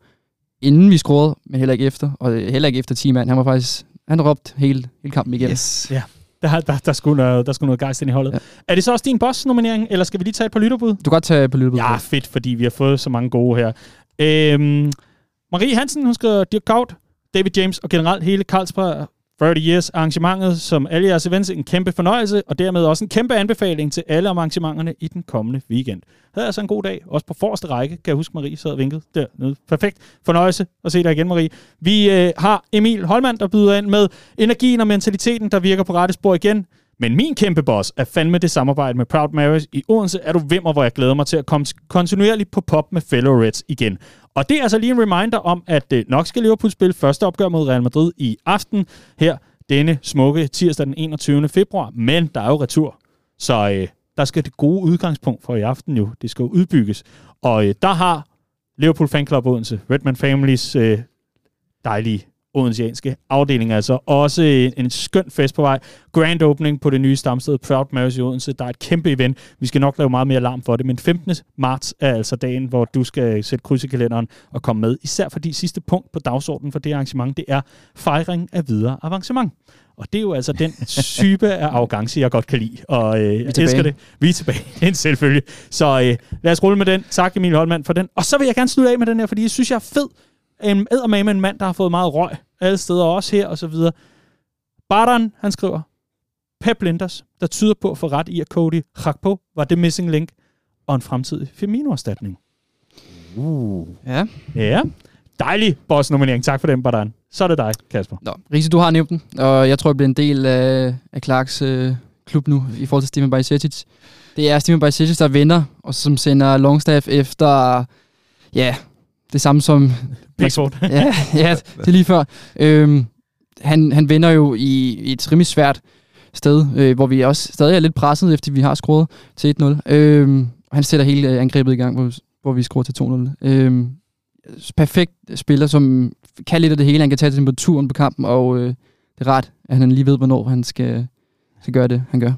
inden vi scorede, men heller ikke efter, og heller ikke efter 10 mand. Han var faktisk, han råbte hele, hele kampen igennem. Yes. Ja. Der, der, der, skulle noget, der skulle noget gejst ind i holdet. Ja. Er det så også din boss-nominering, eller skal vi lige tage et par lytterbud? Du kan godt tage et par lytterbud. Ja, fedt, fordi vi har fået så mange gode her. Øhm, Marie Hansen, hun skriver Dirk Kaut, David James og generelt hele Carlsberg 30 Years arrangementet, som alle jeres events, en kæmpe fornøjelse, og dermed også en kæmpe anbefaling til alle arrangementerne i den kommende weekend. Havde altså en god dag, også på forreste række, kan jeg huske, Marie sad vinket dernede. Perfekt fornøjelse at se dig igen, Marie. Vi øh, har Emil Holmand, der byder ind med energien og mentaliteten, der virker på rette spor igen. Men min kæmpe boss er fandme det samarbejde med Proud Marys i Odense, er du vimmer, hvor jeg glæder mig til at komme kontinuerligt på pop med fellow Reds igen. Og det er altså lige en reminder om, at øh, nok skal Liverpool spille første opgør mod Real Madrid i aften her denne smukke tirsdag den 21. februar. Men der er jo retur, så øh, der skal det gode udgangspunkt for i aften jo, det skal jo udbygges. Og øh, der har Liverpool Fan Club Odense, Redman Families øh, dejlige odenseanske afdeling. Altså også en, en skøn fest på vej. Grand opening på det nye stamsted Proud Marys i Odense. Der er et kæmpe event. Vi skal nok lave meget mere alarm for det, men 15. marts er altså dagen, hvor du skal sætte kryds i kalenderen og komme med. Især fordi sidste punkt på dagsordenen for det arrangement, det er fejring af videre avancement. Og det er jo altså den *laughs* type af arrogance, jeg godt kan lide. Og øh, jeg elsker det. Vi er tilbage. *laughs* Det er en selvfølge. Så øh, lad os rulle med den. Tak Emil Holmand for den. Og så vil jeg gerne slutte af med den her, fordi jeg synes, jeg er fed en med en mand, der har fået meget røg alle steder, også her og så videre. Bardan, han skriver, Pep Linders, der tyder på at få ret i, at Cody Gakpo var det missing link og en fremtidig Firmino-erstatning. Uh. Ja. Ja. Dejlig boss-nominering. Tak for den, Bardan. Så er det dig, Kasper. Nå, Riese, du har nævnt den, og jeg tror, jeg bliver en del af, af Clarks øh, klub nu, i forhold til Steven Bajcetic. Det er Steven Bajcetic, der vinder, og som sender Longstaff efter, ja, det samme som... Pickford. *laughs* ja, ja, det er lige før. Øhm, han, han vinder jo i, i et rimelig svært sted, øh, hvor vi også stadig er lidt presset, efter vi har skruet til 1-0. Øhm, han sætter hele øh, angrebet i gang, hvor, hvor vi skruer til 2-0. Øhm, perfekt spiller, som kan lidt af det hele. Han kan tage temperaturen på kampen, og øh, det er rart, at han lige ved, hvornår han skal, skal gøre det, han gør.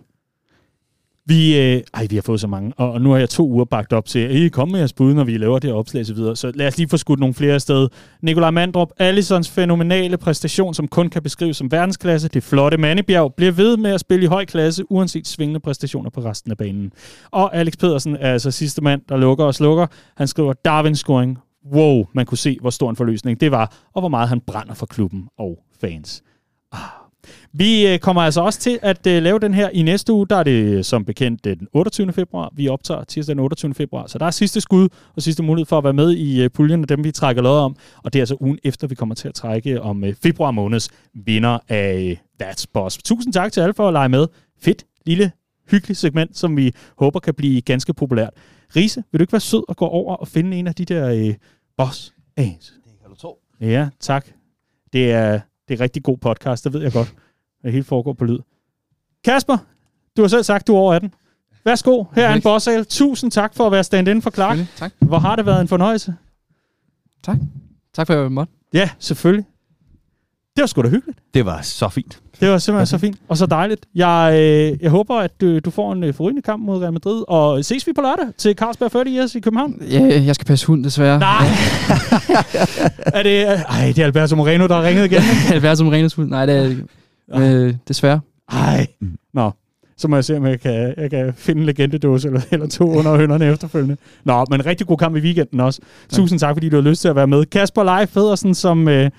Vi, øh, ej, vi har fået så mange, og, og nu har jeg to uger bagt op til, at I kom med jeres bud, når vi laver det her opslag osv., så videre. Så lad os lige få skudt nogle flere sted. Nikolaj Mandrup, Allisons fænomenale præstation, som kun kan beskrives som verdensklasse. Det flotte Mandebjerg bliver ved med at spille i høj klasse, uanset svingende præstationer på resten af banen. Og Alex Pedersen er altså sidste mand, der lukker og slukker. Han skriver Darwin scoring. Wow, man kunne se, hvor stor en forløsning det var, og hvor meget han brænder for klubben og fans. Ah, vi øh, kommer altså også til at uh, lave den her i næste uge. Der er det som bekendt den 28. februar. Vi optager tirsdag den 28. februar. Så der er sidste skud og sidste mulighed for at være med i puljen af dem, vi trækker lod om. Og det er altså ugen efter, vi kommer til at trække om februar måneds vinder af That's Boss. Tusind tak til alle for at lege med. Fedt, lille, hyggeligt segment, som vi håber kan blive ganske populært. Riese, vil du ikke være sød og gå over og finde en af de der uh, boss? Det kan du tro. Ja, tak. Det er, det er rigtig god podcast, det ved jeg godt. Det hele foregår på lyd. Kasper, du har selv sagt, du er over 18. Værsgo, her er en bossal. Tusind tak for at være stand-in for Clark. Tak. Hvor har det været en fornøjelse. Tak. Tak for at jeg måtte. Ja, selvfølgelig. Det var sgu da hyggeligt. Det var så fint. Det var simpelthen så fint og så dejligt. Jeg, øh, jeg håber, at du, du får en øh, forrygende kamp mod Real Madrid. Og ses vi på lørdag til Carlsberg 40 Years i København? Ja, jeg skal passe hund, desværre. Nej! *laughs* er det... Ej, det er Alberto Moreno, der har ringet igen. *laughs* Alberto Morenos hund? Nej, det er. Øh, desværre. Ej. Nå, så må jeg se, om jeg kan, jeg kan finde en legendedåse eller, eller to under hønderne efterfølgende. Nå, men rigtig god kamp i weekenden også. Tusind tak, fordi du har lyst til at være med. Kasper Leif Federsen, som øh,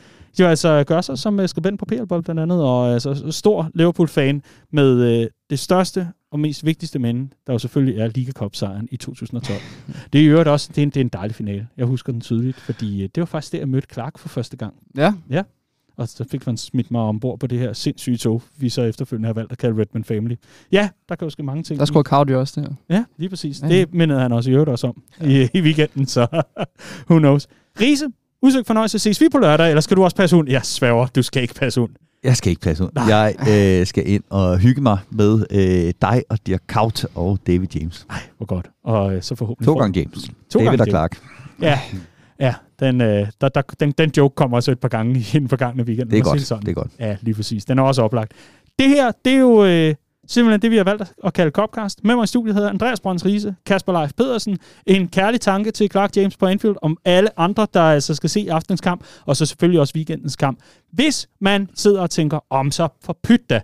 jo altså gør sig som øh, skribent på PL blandt andet, og altså stor Liverpool-fan med øh, det største og mest vigtigste minde, der jo selvfølgelig er Liga Cup-sejren i 2012. *laughs* det er i øvrigt også det er en, det er en dejlig finale. Jeg husker den tydeligt, fordi øh, det var faktisk der, jeg mødte Clark for første gang. Ja. Ja. Og så fik man smidt mig ombord på det her sindssyge tog, vi så efterfølgende har valgt at kalde Redman Family. Ja, der kan jo ske mange ting. Der skulle Cardio også der. Ja, lige præcis. Ja. Det mindede han også i øvrigt også om ja. i, i weekenden, så *laughs* who knows. Riese, udsøgt fornøjelse. Ses vi på lørdag, eller skal du også passe hund? Jeg sværger, du skal ikke passe hund. Jeg skal ikke passe hund. Jeg øh, skal ind og hygge mig med øh, dig og Dirk Kaut og David James. Nej, hvor godt. Og øh, så forhåbentlig... To gange James. To David gange og Clark. Ja, ja den, øh, der, der, den, den joke kommer også et par gange i *laughs* den forgangne weekend. Det er godt, sådan. det er godt. Ja, lige præcis. Den er også oplagt. Det her, det er jo øh, simpelthen det, vi har valgt at kalde Copcast. Med mig i studiet hedder Andreas Brøns Riese, Kasper Leif Pedersen. En kærlig tanke til Clark James på Anfield om alle andre, der altså skal se aftenens kamp, og så selvfølgelig også weekendens kamp. Hvis man sidder og tænker, om så for pyt da,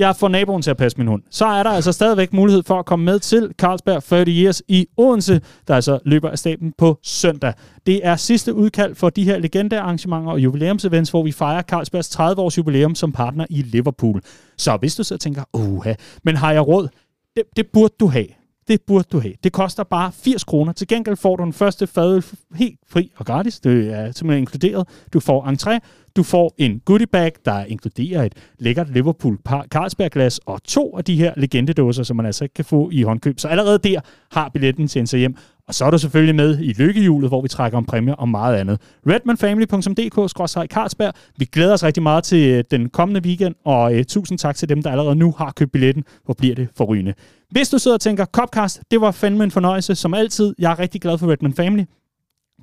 jeg får naboen til at passe min hund, så er der altså stadigvæk mulighed for at komme med til Carlsberg 30 Years i Odense, der altså løber af staben på søndag. Det er sidste udkald for de her legendearrangementer og jubilæumsevents, hvor vi fejrer Carlsbergs 30 års jubilæum som partner i Liverpool. Så hvis du så tænker, uha, men har jeg råd? Det, det burde du have. Det burde du have. Det koster bare 80 kroner. Til gengæld får du den første fadøl helt fri og gratis. Det er simpelthen inkluderet. Du får entré, du får en goodie bag, der inkluderer et lækkert Liverpool Carlsberg-glas og to af de her legendedåser, som man altså ikke kan få i håndkøb. Så allerede der har billetten til en hjem. Og så er du selvfølgelig med i lykkehjulet, hvor vi trækker om præmier og meget andet. redmanfamily.dk-carlsberg. Vi glæder os rigtig meget til øh, den kommende weekend, og uh, tusind tak til dem, der allerede nu har købt billetten. Hvor bliver det forrygende. Hvis du sidder og tænker, Copcast, det var fandme en fornøjelse, som altid. Jeg er rigtig glad for Redman Family.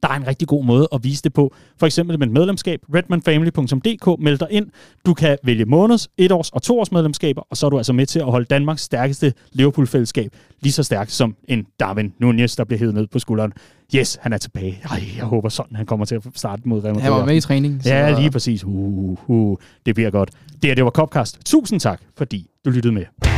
Der er en rigtig god måde at vise det på. For eksempel med et medlemskab, redmanfamily.dk, meld dig ind. Du kan vælge måneds, et års og to års medlemskaber, og så er du altså med til at holde Danmarks stærkeste Liverpool-fællesskab lige så stærkt som en Darwin Nunez, der bliver hævet ned på skulderen. Yes, han er tilbage. Ej, jeg håber sådan, han kommer til at starte mod Real Madrid. Han var med i træning. Så... Ja, lige præcis. Uh, uh, uh, det bliver godt. Det her, det var Copcast. Tusind tak, fordi du lyttede med.